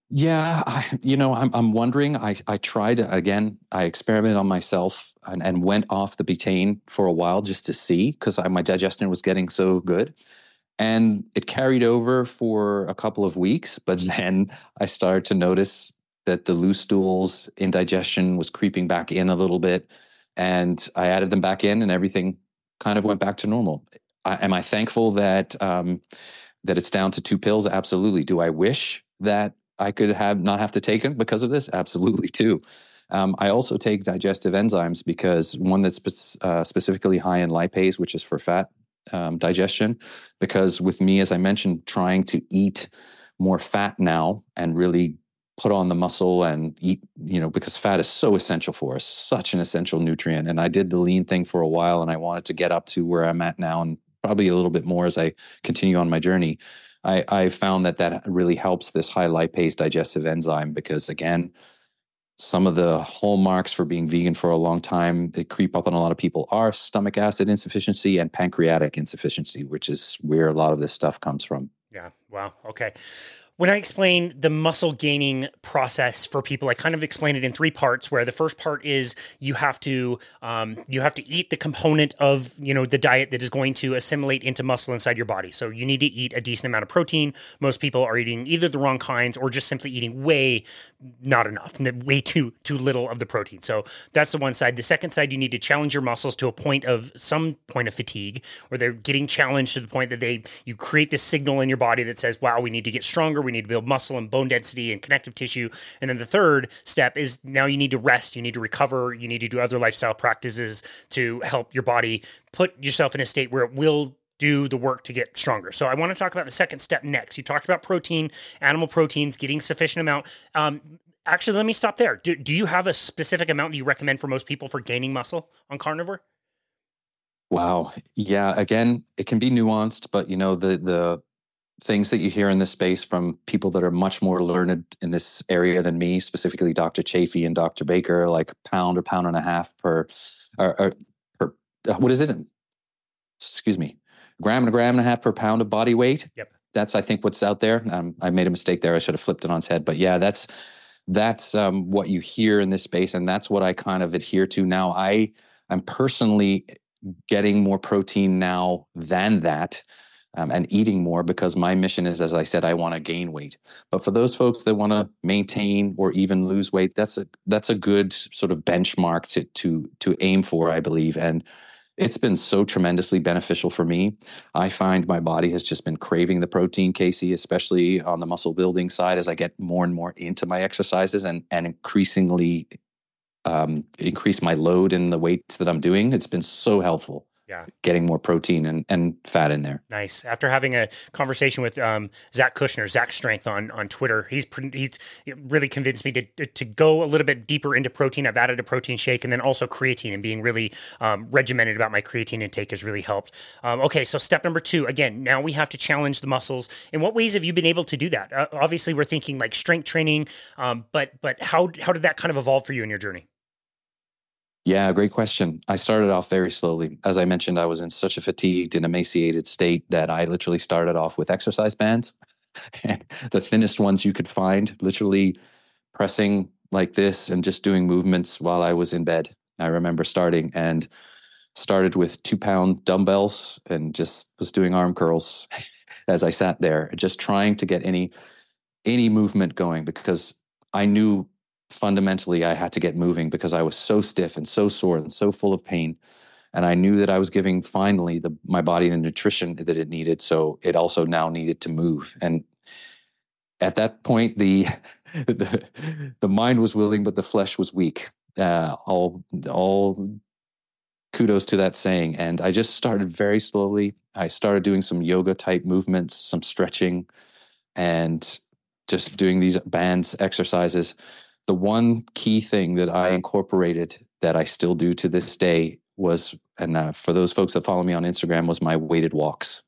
Yeah, I, you know, I'm I'm wondering. I I tried again. I experimented on myself and, and went off the betaine for a while just to see because my digestion was getting so good, and it carried over for a couple of weeks. But *laughs* then I started to notice that the loose stools, indigestion was creeping back in a little bit, and I added them back in, and everything kind of went back to normal. I, am I thankful that um, that it's down to two pills? Absolutely. Do I wish that I could have not have to take them because of this? Absolutely, too. Um, I also take digestive enzymes because one that's uh, specifically high in lipase, which is for fat um, digestion. Because with me, as I mentioned, trying to eat more fat now and really put on the muscle and eat, you know, because fat is so essential for us, such an essential nutrient. And I did the lean thing for a while and I wanted to get up to where I'm at now and probably a little bit more as I continue on my journey. I, I found that that really helps this high lipase digestive enzyme because again, some of the hallmarks for being vegan for a long time that creep up on a lot of people are stomach acid insufficiency and pancreatic insufficiency, which is where a lot of this stuff comes from. Yeah. Wow. Okay. When I explain the muscle gaining process for people, I kind of explain it in three parts. Where the first part is you have to um, you have to eat the component of you know the diet that is going to assimilate into muscle inside your body. So you need to eat a decent amount of protein. Most people are eating either the wrong kinds or just simply eating way not enough, way too too little of the protein. So that's the one side. The second side, you need to challenge your muscles to a point of some point of fatigue, where they're getting challenged to the point that they you create this signal in your body that says, "Wow, we need to get stronger." We need to build muscle and bone density and connective tissue. And then the third step is now you need to rest, you need to recover, you need to do other lifestyle practices to help your body put yourself in a state where it will do the work to get stronger. So I want to talk about the second step next. You talked about protein, animal proteins, getting sufficient amount. Um, actually, let me stop there. Do, do you have a specific amount that you recommend for most people for gaining muscle on carnivore? Wow. Yeah. Again, it can be nuanced, but you know the the things that you hear in this space from people that are much more learned in this area than me, specifically Dr. Chaffee and Dr. Baker, like pound or pound and a half per, or, or per, uh, what is it? Excuse me, gram and a gram and a half per pound of body weight. Yep. That's, I think, what's out there. Um, I made a mistake there. I should have flipped it on its head. But yeah, that's, that's um, what you hear in this space. And that's what I kind of adhere to now. I, I'm personally getting more protein now than that um, and eating more because my mission is, as I said, I want to gain weight. But for those folks that want to maintain or even lose weight, that's a that's a good sort of benchmark to to to aim for, I believe. And it's been so tremendously beneficial for me. I find my body has just been craving the protein, Casey, especially on the muscle building side as I get more and more into my exercises and and increasingly um, increase my load in the weights that I'm doing. It's been so helpful yeah. getting more protein and, and fat in there. Nice. After having a conversation with um, zach kushner zach strength on on twitter he's he's really convinced me to, to go a little bit deeper into protein. I've added a protein shake and then also creatine and being really um, regimented about my creatine intake has really helped. Um, okay so step number two again now we have to challenge the muscles. In what ways have you been able to do that? Uh, obviously we're thinking like strength training um, but but how how did that kind of evolve for you in your journey Yeah, great question. I started off very slowly. As I mentioned, I was in such a fatigued and emaciated state that I literally started off with exercise bands, *laughs* the thinnest ones you could find, literally pressing like this and just doing movements while I was in bed. I remember starting and started with two pound dumbbells and just was doing arm curls *laughs* as I sat there, just trying to get any any movement going because I knew fundamentally I had to get moving because I was so stiff and so sore and so full of pain. And I knew that I was giving finally the my body the nutrition that it needed. So it also now needed to move. And at that point, the *laughs* the, the mind was willing, but the flesh was weak. Uh, all all kudos to that saying. And I just started very slowly. I started doing some yoga type movements, some stretching, and just doing these bands exercises the one key thing that I incorporated that I still do to this day was, and uh, for those folks that follow me on Instagram, was my weighted walks.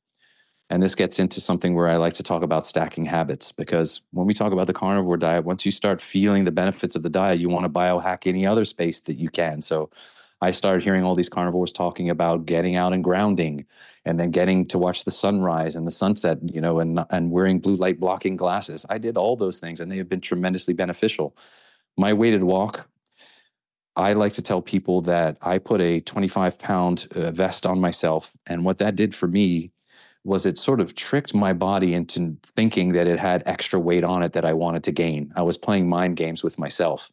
And this gets into something where I like to talk about stacking habits because when we talk about the carnivore diet, once you start feeling the benefits of the diet, you want to biohack any other space that you can. So I started hearing all these carnivores talking about getting out and grounding and then getting to watch the sunrise and the sunset, you know, and and wearing blue light blocking glasses. I did all those things and they have been tremendously beneficial my weighted walk, I like to tell people that I put a 25 pound uh, vest on myself. And what that did for me was it sort of tricked my body into thinking that it had extra weight on it that I wanted to gain. I was playing mind games with myself.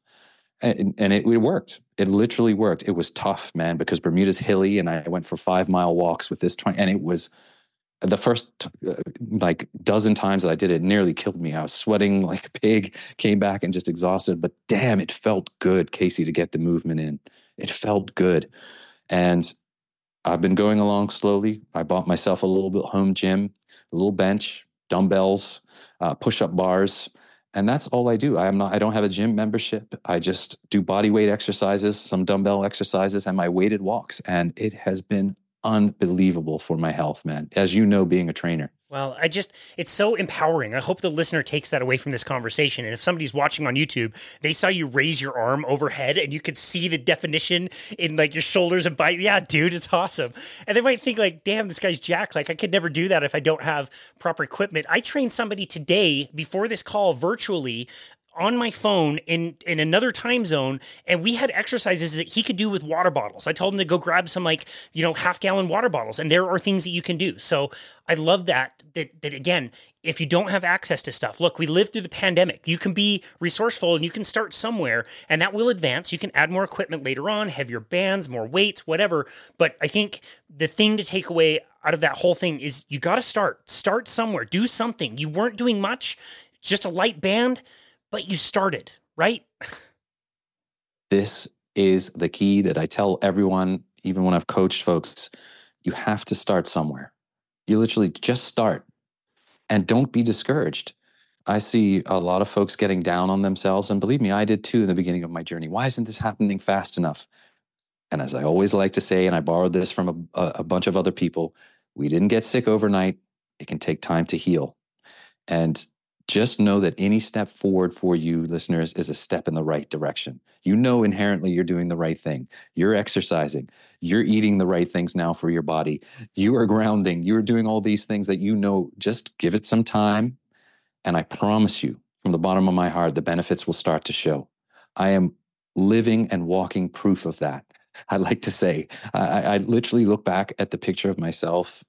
And, and it, it worked. It literally worked. It was tough, man, because Bermuda's hilly and I went for five mile walks with this 20, and it was the first uh, like dozen times that I did it nearly killed me. I was sweating *laughs* like a pig, came back and just exhausted, but damn, it felt good, Casey, to get the movement in. It felt good. And I've been going along slowly. I bought myself a little bit home gym, a little bench, dumbbells, uh, push-up bars, and that's all I do. I am not. I don't have a gym membership. I just do body weight exercises, some dumbbell exercises, and my weighted walks, and it has been unbelievable for my health, man. As you know, being a trainer. Well, I just, it's so empowering. I hope the listener takes that away from this conversation. And if somebody's watching on YouTube, they saw you raise your arm overhead and you could see the definition in like your shoulders and bite. Yeah, dude, it's awesome. And they might think, like, damn, this guy's jack. Like, I could never do that if I don't have proper equipment. I trained somebody today before this call virtually on my phone in in another time zone and we had exercises that he could do with water bottles. I told him to go grab some like, you know, half gallon water bottles and there are things that you can do. So I love that that that again, if you don't have access to stuff, look, we lived through the pandemic. You can be resourceful and you can start somewhere and that will advance. You can add more equipment later on, heavier bands, more weights, whatever. But I think the thing to take away out of that whole thing is you got to start. Start somewhere. Do something. You weren't doing much, just a light band but you started, right? This is the key that I tell everyone, even when I've coached folks. You have to start somewhere. You literally just start and don't be discouraged. I see a lot of folks getting down on themselves. And believe me, I did too in the beginning of my journey. Why isn't this happening fast enough? And as I always like to say, and I borrowed this from a, a bunch of other people, we didn't get sick overnight. It can take time to heal. And just know that any step forward for you, listeners, is a step in the right direction. You know inherently you're doing the right thing. You're exercising. You're eating the right things now for your body. You are grounding. You're doing all these things that you know. Just give it some time. And I promise you, from the bottom of my heart, the benefits will start to show. I am living and walking proof of that. *laughs* I like to say, I, I literally look back at the picture of myself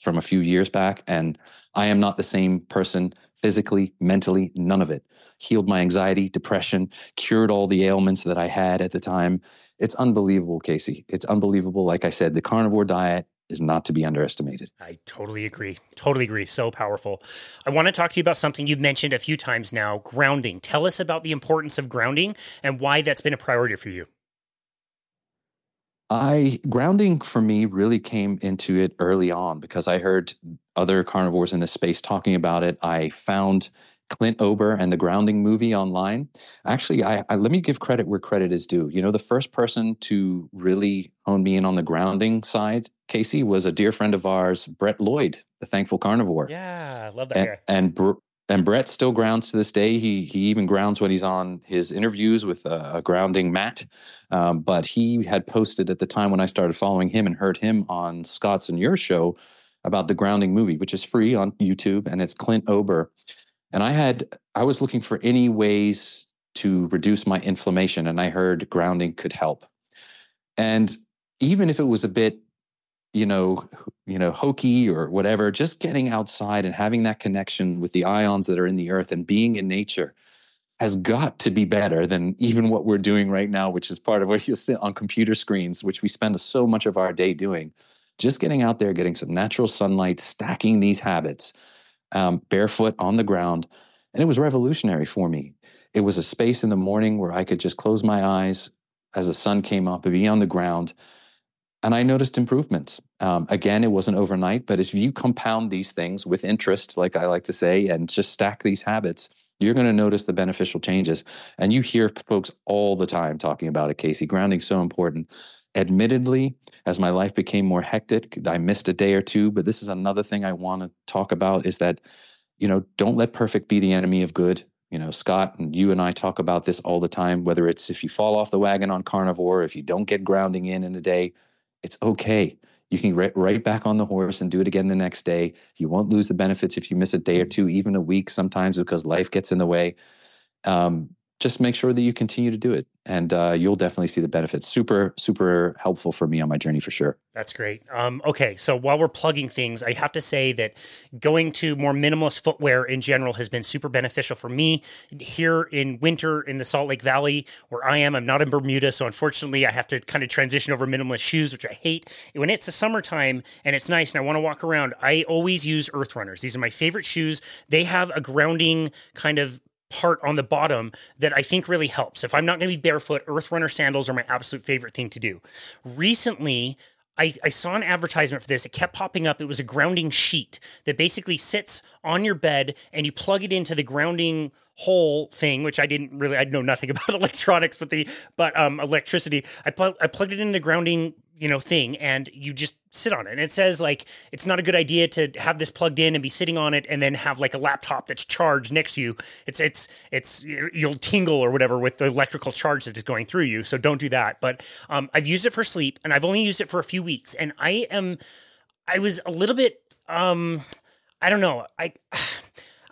from a few years back, and I am not the same person physically, mentally, none of it. Healed my anxiety, depression, cured all the ailments that I had at the time. It's unbelievable, Casey. It's unbelievable. Like I said, the carnivore diet is not to be underestimated. I totally agree. Totally agree. So powerful. I want to talk to you about something you've mentioned a few times now grounding. Tell us about the importance of grounding and why that's been a priority for you. I grounding for me really came into it early on because I heard other carnivores in this space talking about it. I found Clint Ober and the grounding movie online. Actually, I, I, let me give credit where credit is due. You know, the first person to really hone me in on the grounding side, Casey, was a dear friend of ours, Brett Lloyd, the Thankful Carnivore. Yeah, I love that and, guy. And and Brett still grounds to this day. He he even grounds when he's on his interviews with a, a grounding mat. Um, but he had posted at the time when I started following him and heard him on Scott's and your show about the grounding movie, which is free on YouTube, and it's Clint Ober. And I had I was looking for any ways to reduce my inflammation, and I heard grounding could help. And even if it was a bit you know, you know, hokey or whatever, just getting outside and having that connection with the ions that are in the earth and being in nature has got to be better than even what we're doing right now, which is part of what you sit on computer screens, which we spend so much of our day doing. Just getting out there, getting some natural sunlight, stacking these habits, um, barefoot on the ground. And it was revolutionary for me. It was a space in the morning where I could just close my eyes as the sun came up and be on the ground and I noticed improvements. Um, again, it wasn't overnight, but if you compound these things with interest, like I like to say, and just stack these habits, you're going to notice the beneficial changes. And you hear folks all the time talking about it, Casey. Grounding so important. Admittedly, as my life became more hectic, I missed a day or two. But this is another thing I want to talk about: is that you know, don't let perfect be the enemy of good. You know, Scott and you and I talk about this all the time. Whether it's if you fall off the wagon on carnivore, if you don't get grounding in in a day, it's okay. You can get right back on the horse and do it again the next day. You won't lose the benefits if you miss a day or two, even a week sometimes because life gets in the way. Um, just make sure that you continue to do it. And uh, you'll definitely see the benefits. Super super helpful for me on my journey for sure. That's great. Um, okay so while we're plugging things i have to say that going to more minimalist footwear in general has been super beneficial for me. Here in winter in the salt lake valley where i am i'm not in bermuda so unfortunately i have to kind of transition over minimalist shoes which i hate. When it's the summertime and it's nice and i want to walk around i always use earth runners. These are my favorite shoes. They have a grounding kind of part on the bottom that I think really helps. If I'm not going to be barefoot, Earth Runner sandals are my absolute favorite thing to do. Recently, I, I, saw an advertisement for this. It kept popping up. It was a grounding sheet that basically sits on your bed and you plug it into the grounding hole thing, which I didn't really, I know nothing *laughs* about electronics, but the, but um, electricity. I, pl- I plugged it into the grounding you know thing and you just sit on it. And it says like it's not a good idea to have this plugged in and be sitting on it and then have like a laptop that's charged next to you. It's it's it's you'll tingle or whatever with the electrical charge that is going through you so don't do that. But um, i've used it for sleep and i've only used it for a few weeks and i am i was a little bit um i don't know i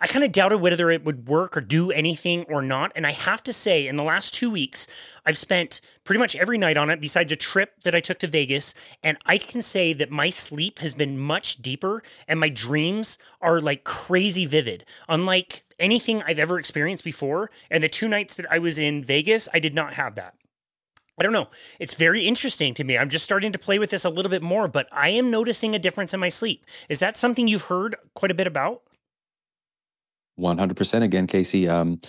I kind of doubted whether it would work or do anything or not. And I have to say, in the last two weeks, I've spent pretty much every night on it, besides a trip that I took to Vegas. And I can say that my sleep has been much deeper and my dreams are like crazy vivid, unlike anything I've ever experienced before. And the two nights that I was in Vegas, I did not have that. I don't know. It's very interesting to me. I'm just starting to play with this a little bit more, but I am noticing a difference in my sleep. Is that something you've heard quite a bit about? 100% again, Casey. Um,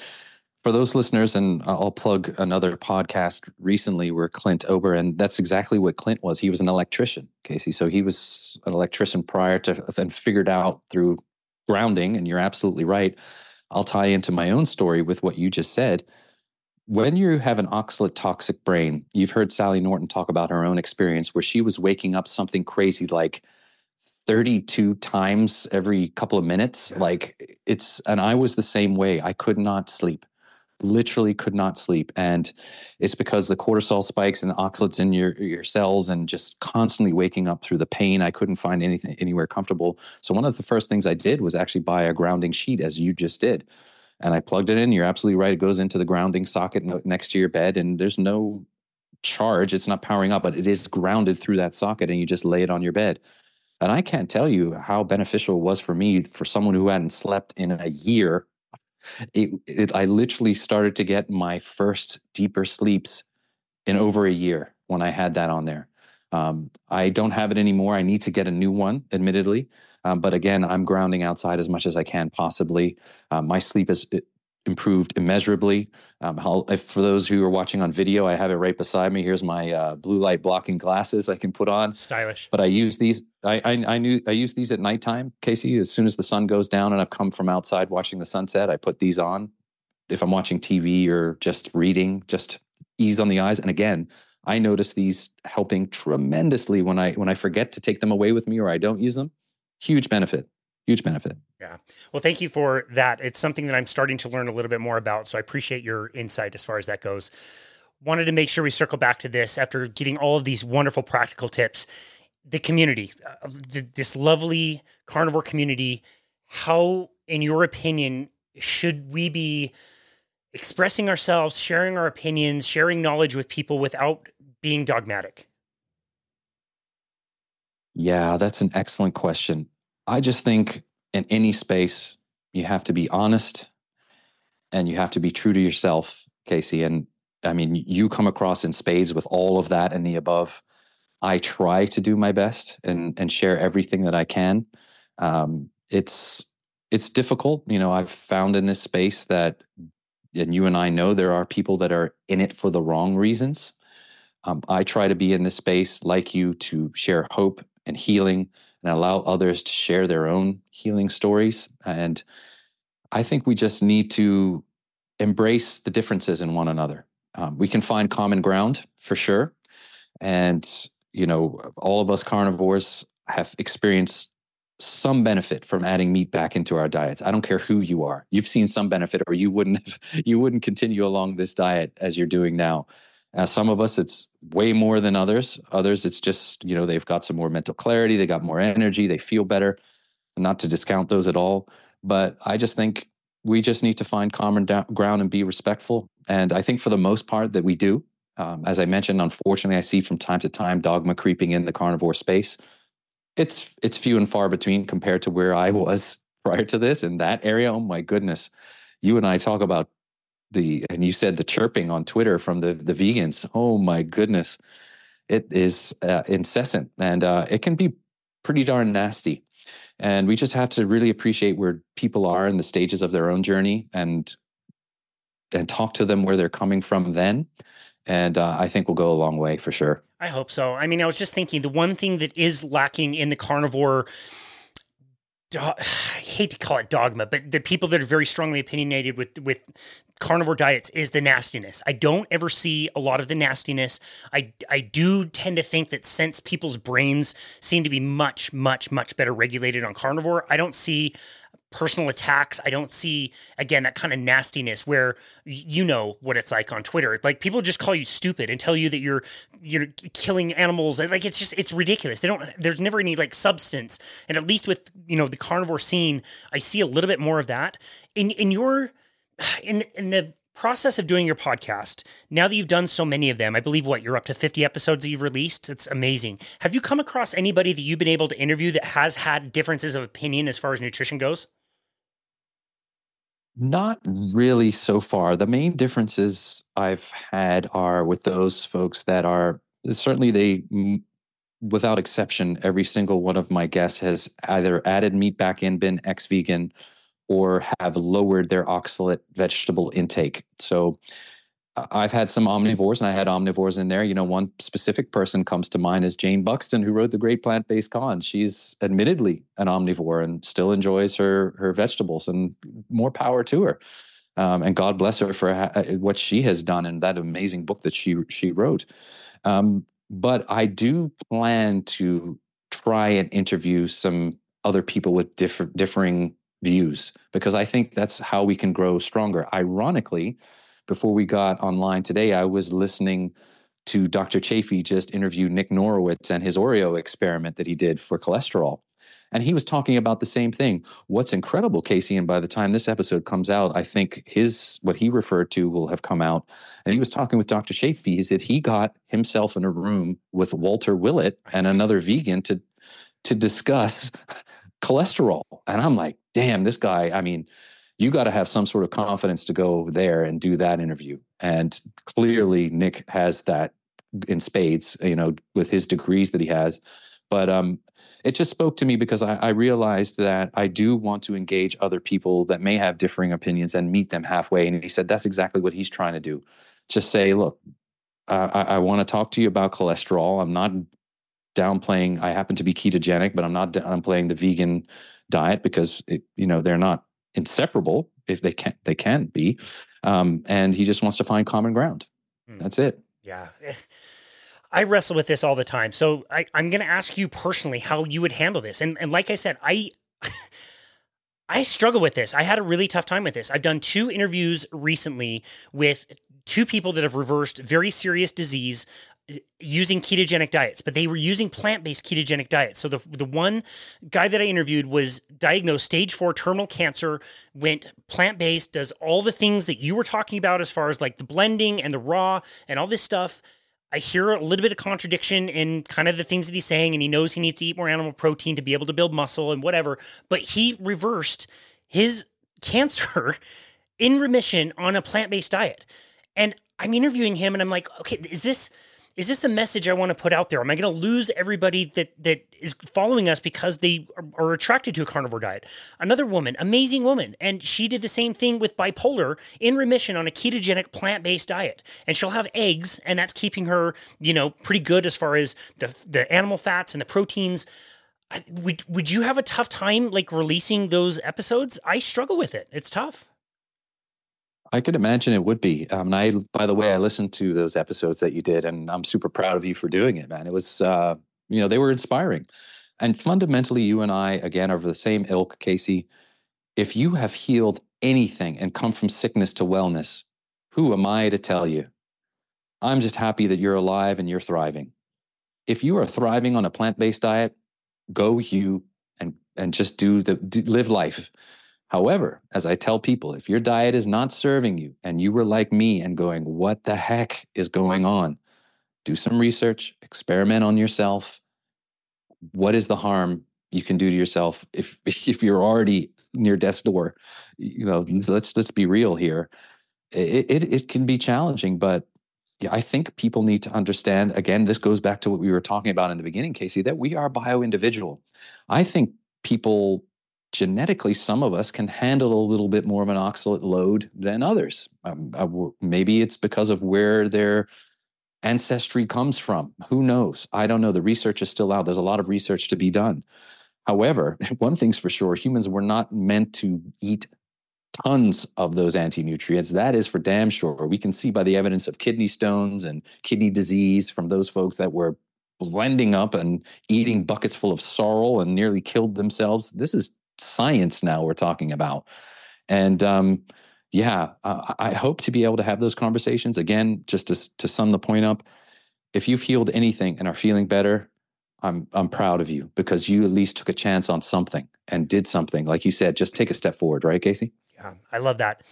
for those listeners, and I'll plug another podcast recently where Clint Ober, and that's exactly what Clint was. He was an electrician, Casey. So he was an electrician prior to, and figured out through grounding, and you're absolutely right. I'll tie into my own story with what you just said. When you have an oxalate toxic brain, you've heard Sally Norton talk about her own experience where she was waking up something crazy like 32 times every couple of minutes. Like it's, and I was the same way. I could not sleep, literally could not sleep. And it's because the cortisol spikes and the oxalates in your, your cells and just constantly waking up through the pain. I couldn't find anything anywhere comfortable. So one of the first things I did was actually buy a grounding sheet as you just did. And I plugged it in. You're absolutely right. It goes into the grounding socket next to your bed and there's no charge. It's not powering up, but it is grounded through that socket and you just lay it on your bed. And I can't tell you how beneficial it was for me for someone who hadn't slept in a year. It, it, I literally started to get my first deeper sleeps in over a year when I had that on there. Um, I don't have it anymore. I need to get a new one, admittedly. Um, but again, I'm grounding outside as much as I can possibly. Um, my sleep is improved immeasurably. Um, if, for those who are watching on video, I have it right beside me. Here's my uh, blue light blocking glasses I can put on. Stylish. But I use these. I, I, I knew I use these at nighttime, Casey. As soon as the sun goes down and I've come from outside watching the sunset, I put these on. If I'm watching TV or just reading, just ease on the eyes. And again, I notice these helping tremendously when I when I forget to take them away with me or I don't use them. Huge benefit. Huge benefit. Yeah. Well, thank you for that. It's something that I'm starting to learn a little bit more about. So I appreciate your insight as far as that goes. Wanted to make sure we circle back to this after getting all of these wonderful practical tips. The community, uh, this lovely carnivore community, how, in your opinion, should we be expressing ourselves, sharing our opinions, sharing knowledge with people without being dogmatic? Yeah, that's an excellent question. I just think in any space, you have to be honest and you have to be true to yourself, Casey. And I mean, you come across in spades with all of that and the above. I try to do my best and and share everything that I can. Um, it's it's difficult, you know. I've found in this space that, and you and I know there are people that are in it for the wrong reasons. Um, I try to be in this space like you to share hope and healing and allow others to share their own healing stories. And I think we just need to embrace the differences in one another. Um, we can find common ground for sure. And, you know, all of us carnivores have experienced some benefit from adding meat back into our diets. I don't care who you are. You've seen some benefit or you wouldn't have, *laughs* you wouldn't continue along this diet as you're doing now. Uh, some of us, it's way more than others. Others, it's just, you know, they've got some more mental clarity, they got more energy, they feel better. Not to discount those at all. But I just think we just need to find common da- ground and be respectful. And I think for the most part that we do. Um, as I mentioned, unfortunately, I see from time to time dogma creeping in the carnivore space. It's it's few and far between compared to where I was *laughs* prior to this in that area. Oh my goodness, you and I talk about the and you said the chirping on Twitter from the the vegans. Oh my goodness, it is uh, incessant and uh, it can be pretty darn nasty. And we just have to really appreciate where people are in the stages of their own journey and and talk to them where they're coming from then. And uh, I think we'll go a long way for sure. I hope so. I mean, I was just thinking the one thing that is lacking in the carnivore *sighs* I hate to call it dogma, but the people that are very strongly opinionated with with carnivore diets is the nastiness. I don't ever see a lot of the nastiness. I I do tend to think that since people's brains seem to be much much much better regulated on carnivore, I don't see personal attacks. I don't see again that kind of nastiness where you know what it's like on Twitter. Like people just call you stupid and tell you that you're you're killing animals. Like it's just it's ridiculous. They don't there's never any like substance. And at least with, you know, the carnivore scene, I see a little bit more of that. In in your in in the process of doing your podcast, now that you've done so many of them, I believe what you're up to 50 episodes that you've released. It's amazing. Have you come across anybody that you've been able to interview that has had differences of opinion as far as nutrition goes? Not really so far. The main differences I've had are with those folks that are certainly they without exception every single one of my guests has either added meat back in been ex vegan or have lowered their oxalate vegetable intake. So I've had some omnivores and I had omnivores in there. You know, one specific person comes to mind is Jayne Buxton, who wrote the great plant based con. She's admittedly an omnivore and still enjoys her her vegetables, and more power to her. Um, and God bless her for ha- uh, what she has done in that amazing book that she she wrote. Um, but I do plan to try and interview some other people with different differing views because I think that's how we can grow stronger. Ironically, before we got online today, I was listening to Dr. Chaffee just interview Nick Norwitz and his Oreo experiment that he did for cholesterol. And he was talking about the same thing. What's incredible, Casey, and by the time this episode comes out, I think his what he referred to will have come out. And he was talking with Dr. Chaffee, is that he got himself in a room with Walter Willett and another vegan to to discuss *laughs* cholesterol. And I'm like, damn, this guy, I mean, you got to have some sort of confidence to go there and do that interview. And clearly, Nick has that in spades, you know, with his degrees that he has. But um, it just spoke to me because I, I, realized that I do want to engage other people that may have differing opinions and meet them halfway. And he said that's exactly what he's trying to do. Just say, look, I, I want to talk to you about cholesterol. I'm not downplaying. I happen to be ketogenic, but I'm not downplaying the vegan diet because it, you know they're not inseparable if they can they can be um, and he just wants to find common ground hmm. that's it yeah *sighs* i wrestle with this all the time so I, i'm going to ask you personally how you would handle this and, and like i said i *laughs* I struggle with this. I had a really tough time with this. I've done two interviews recently with two people that have reversed very serious disease using ketogenic diets, but they were using plant-based ketogenic diets. So the the one guy that I interviewed was diagnosed stage 4 terminal cancer, went plant-based, does all the things that you were talking about as far as like the blending and the raw and all this stuff. I hear a little bit of contradiction in kind of the things that he's saying, and he knows he needs to eat more animal protein to be able to build muscle and whatever. But he reversed his *laughs* cancer in remission on a plant based diet. And I'm interviewing him, and I'm like, okay, is this is this the message I want to put out there? Am I going to lose everybody that that is following us because they are, are, attracted to a carnivore diet? Another woman, amazing woman, and she did the same thing with bipolar in remission on a ketogenic plant-based diet. And she'll have eggs, and that's keeping her, you know, pretty good as far as the the animal fats and the proteins. Would would you have a tough time like releasing those episodes? I struggle with it. It's tough. I could imagine it would be. Um, and I, by the way, I listened to those episodes that you did, and I'm super proud of you for doing it, man. It was, uh, you know, they were inspiring. And fundamentally, you and I, again, are of the same ilk, Casey. If you have healed anything and come from sickness to wellness, who am I to tell you? I'm just happy that you're alive and you're thriving. If you are thriving on a plant based diet, go you and and just do the do, live life However, as I tell people, if your diet is not serving you and you were like me and going, what the heck is going on? Do some research, experiment on yourself. What is the harm you can do to yourself if *laughs* if you're already near death's door? You know, let's let's be real here. It it, it can be challenging, but I think people need to understand. Again, this goes back to what we were talking about in the beginning, Casey, that we are bio individual. I think people genetically, some of us can handle a little bit more of an oxalate load than others. Um, uh, maybe it's because of where their ancestry comes from. Who knows? I don't know. The research is still out. There's a lot of research to be done. However, *laughs* one thing's for sure humans were not meant to eat tons of those anti nutrients. That is for damn sure. We can see by the evidence of kidney stones and kidney disease from those folks that were blending up and eating buckets full of sorrel and nearly killed themselves. This is science now we're talking about. And um, yeah, uh, I hope to be able to have those conversations again. Just to to sum the point up, if you've healed anything and are feeling better, I'm I'm proud of you because you at least took a chance on something and did something. Like you said, just take a step forward, right, Casey? Yeah, I love that.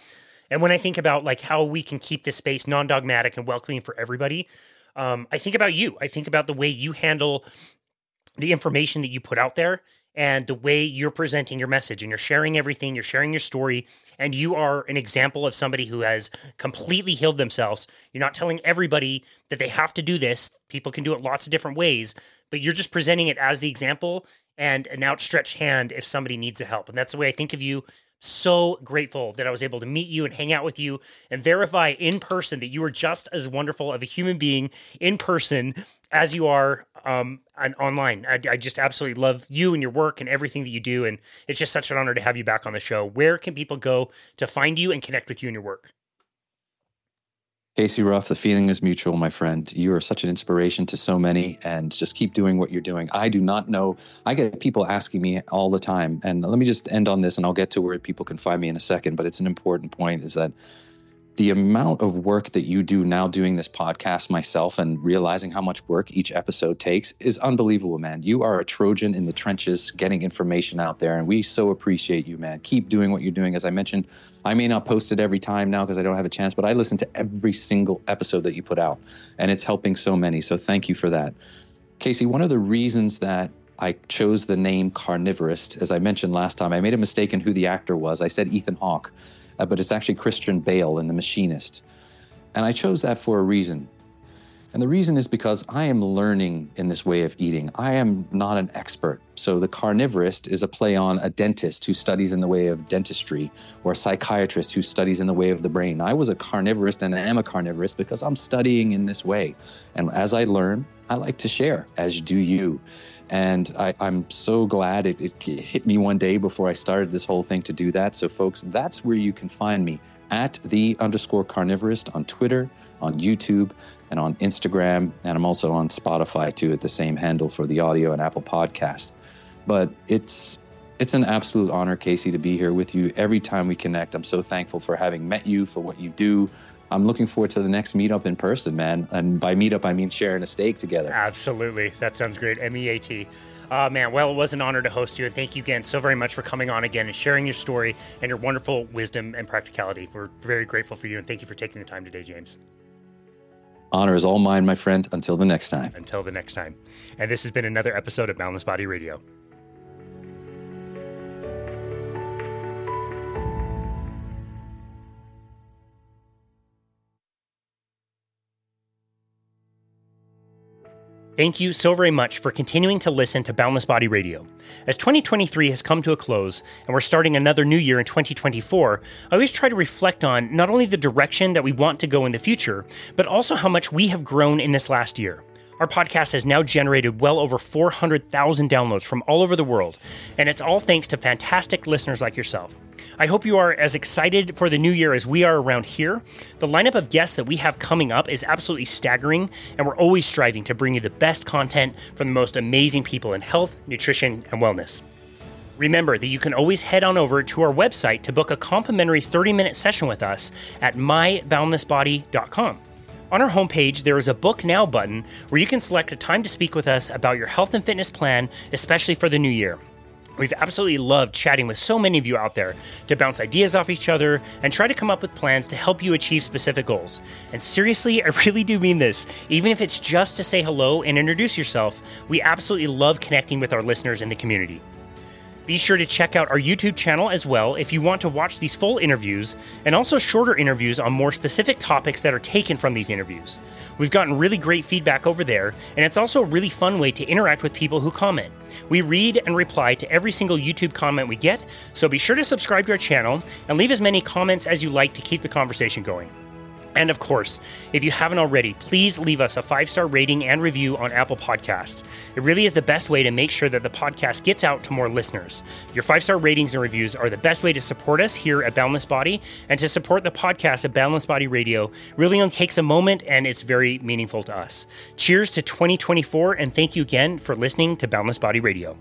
And when I think about like how we can keep this space non-dogmatic and welcoming for everybody, um, I think about you. I think about the way you handle the information that you put out there and the way you're presenting your message and you're sharing everything, you're sharing your story, and you are an example of somebody who has completely healed themselves. You're not telling everybody that they have to do this. People can do it lots of different ways, but you're just presenting it as the example and an outstretched hand if somebody needs the help. And that's the way I think of you so grateful that I was able to meet you and hang out with you and verify in person that you are just as wonderful of a human being in person as you are um, on, online. I, I, just absolutely love you and your work and everything that you do. And it's just such an honor to have you back on the show. Where can people go to find you and connect with you and your work? Casey Ruff, the feeling is mutual, my friend. You are such an inspiration to so many, and just keep doing what you're doing. I do not know. I get people asking me all the time, and let me just end on this, and I'll get to where people can find me in a second. But it's an important point: is that the amount of work that you do now doing this podcast myself and realizing how much work each episode takes is unbelievable, man. You are a Trojan in the trenches getting information out there, and we so appreciate you, man. Keep doing what you're doing. As I mentioned, I may not post it every time now because I don't have a chance, but I listen to every single episode that you put out, and it's helping so many. So thank you for that. Casey, one of the reasons that I chose the name Carnivorist, as I mentioned last time, I made a mistake in who the actor was. I said Ethan Hawke uh, but it's actually Christian Bale in The Machinist. And I chose that for a reason. And the reason is because I am learning in this way of eating. I am not an expert. So the carnivorist is a play on a dentist who studies in the way of dentistry or a psychiatrist who studies in the way of the brain. I was a carnivorist and I am a carnivorist because I'm studying in this way. And as I learn, I like to share, as do you. And I, am so glad it, it hit me one day before I started this whole thing to do that. So, folks, that's where you can find me at the underscore carnivorist on Twitter, on YouTube, and on Instagram. And I'm also on Spotify too at the same handle for the audio and Apple podcast. But it's It's an absolute honor, Casey, to be here with you every time we connect. I'm so thankful for having met you, for what you do. I'm looking forward to the next meetup in person, man. And by meetup, I mean sharing a steak together. Absolutely. That sounds great. M E A T. Uh, man, well, it was an honor to host you, and thank you again so very much for coming on again and sharing your story and your wonderful wisdom and practicality. We're very grateful for you, and thank you for taking the time today, James. Honor is all mine, my friend. Until the next time. Until the next time. And this has been another episode of Boundless Body Radio. Thank you so very much for continuing to listen to Boundless Body Radio. As 2023 has come to a close and we're starting another new year in 2024, I always try to reflect on not only the direction that we want to go in the future, but also how much we have grown in this last year. Our podcast has now generated well over 400,000 downloads from all over the world, and it's all thanks to fantastic listeners like yourself. I hope you are as excited for the new year as we are around here. The lineup of guests that we have coming up is absolutely staggering, and we're always striving to bring you the best content from the most amazing people in health, nutrition, and wellness. Remember that you can always head on over to our website to book a complimentary 30 minute session with us at myboundlessbody.com. On our homepage, there is a Book Now button where you can select a time to speak with us about your health and fitness plan, especially for the new year. We've absolutely loved chatting with so many of you out there to bounce ideas off each other and try to come up with plans to help you achieve specific goals. And seriously, *laughs* I really do mean this. Even if it's just to say hello and introduce yourself, we absolutely love connecting with our listeners in the community. Be sure to check out our YouTube channel as well if you want to watch these full interviews and also shorter interviews on more specific topics that are taken from these interviews. We've gotten really great feedback over there, and it's also a really fun way to interact with people who comment. We read and reply to every single YouTube comment we get, so be sure to subscribe to our channel and leave as many comments as you like to keep the conversation going. And of course, if you haven't already, please leave us a five star rating and review on Apple Podcasts. It really is the best way to make sure that the podcast gets out to more listeners. Your five star ratings and reviews are the best way to support us here at Boundless Body and to support the podcast at Boundless Body Radio. Really only takes a moment and it's very meaningful to us. Cheers to 2024 and thank you again for listening to Boundless Body Radio.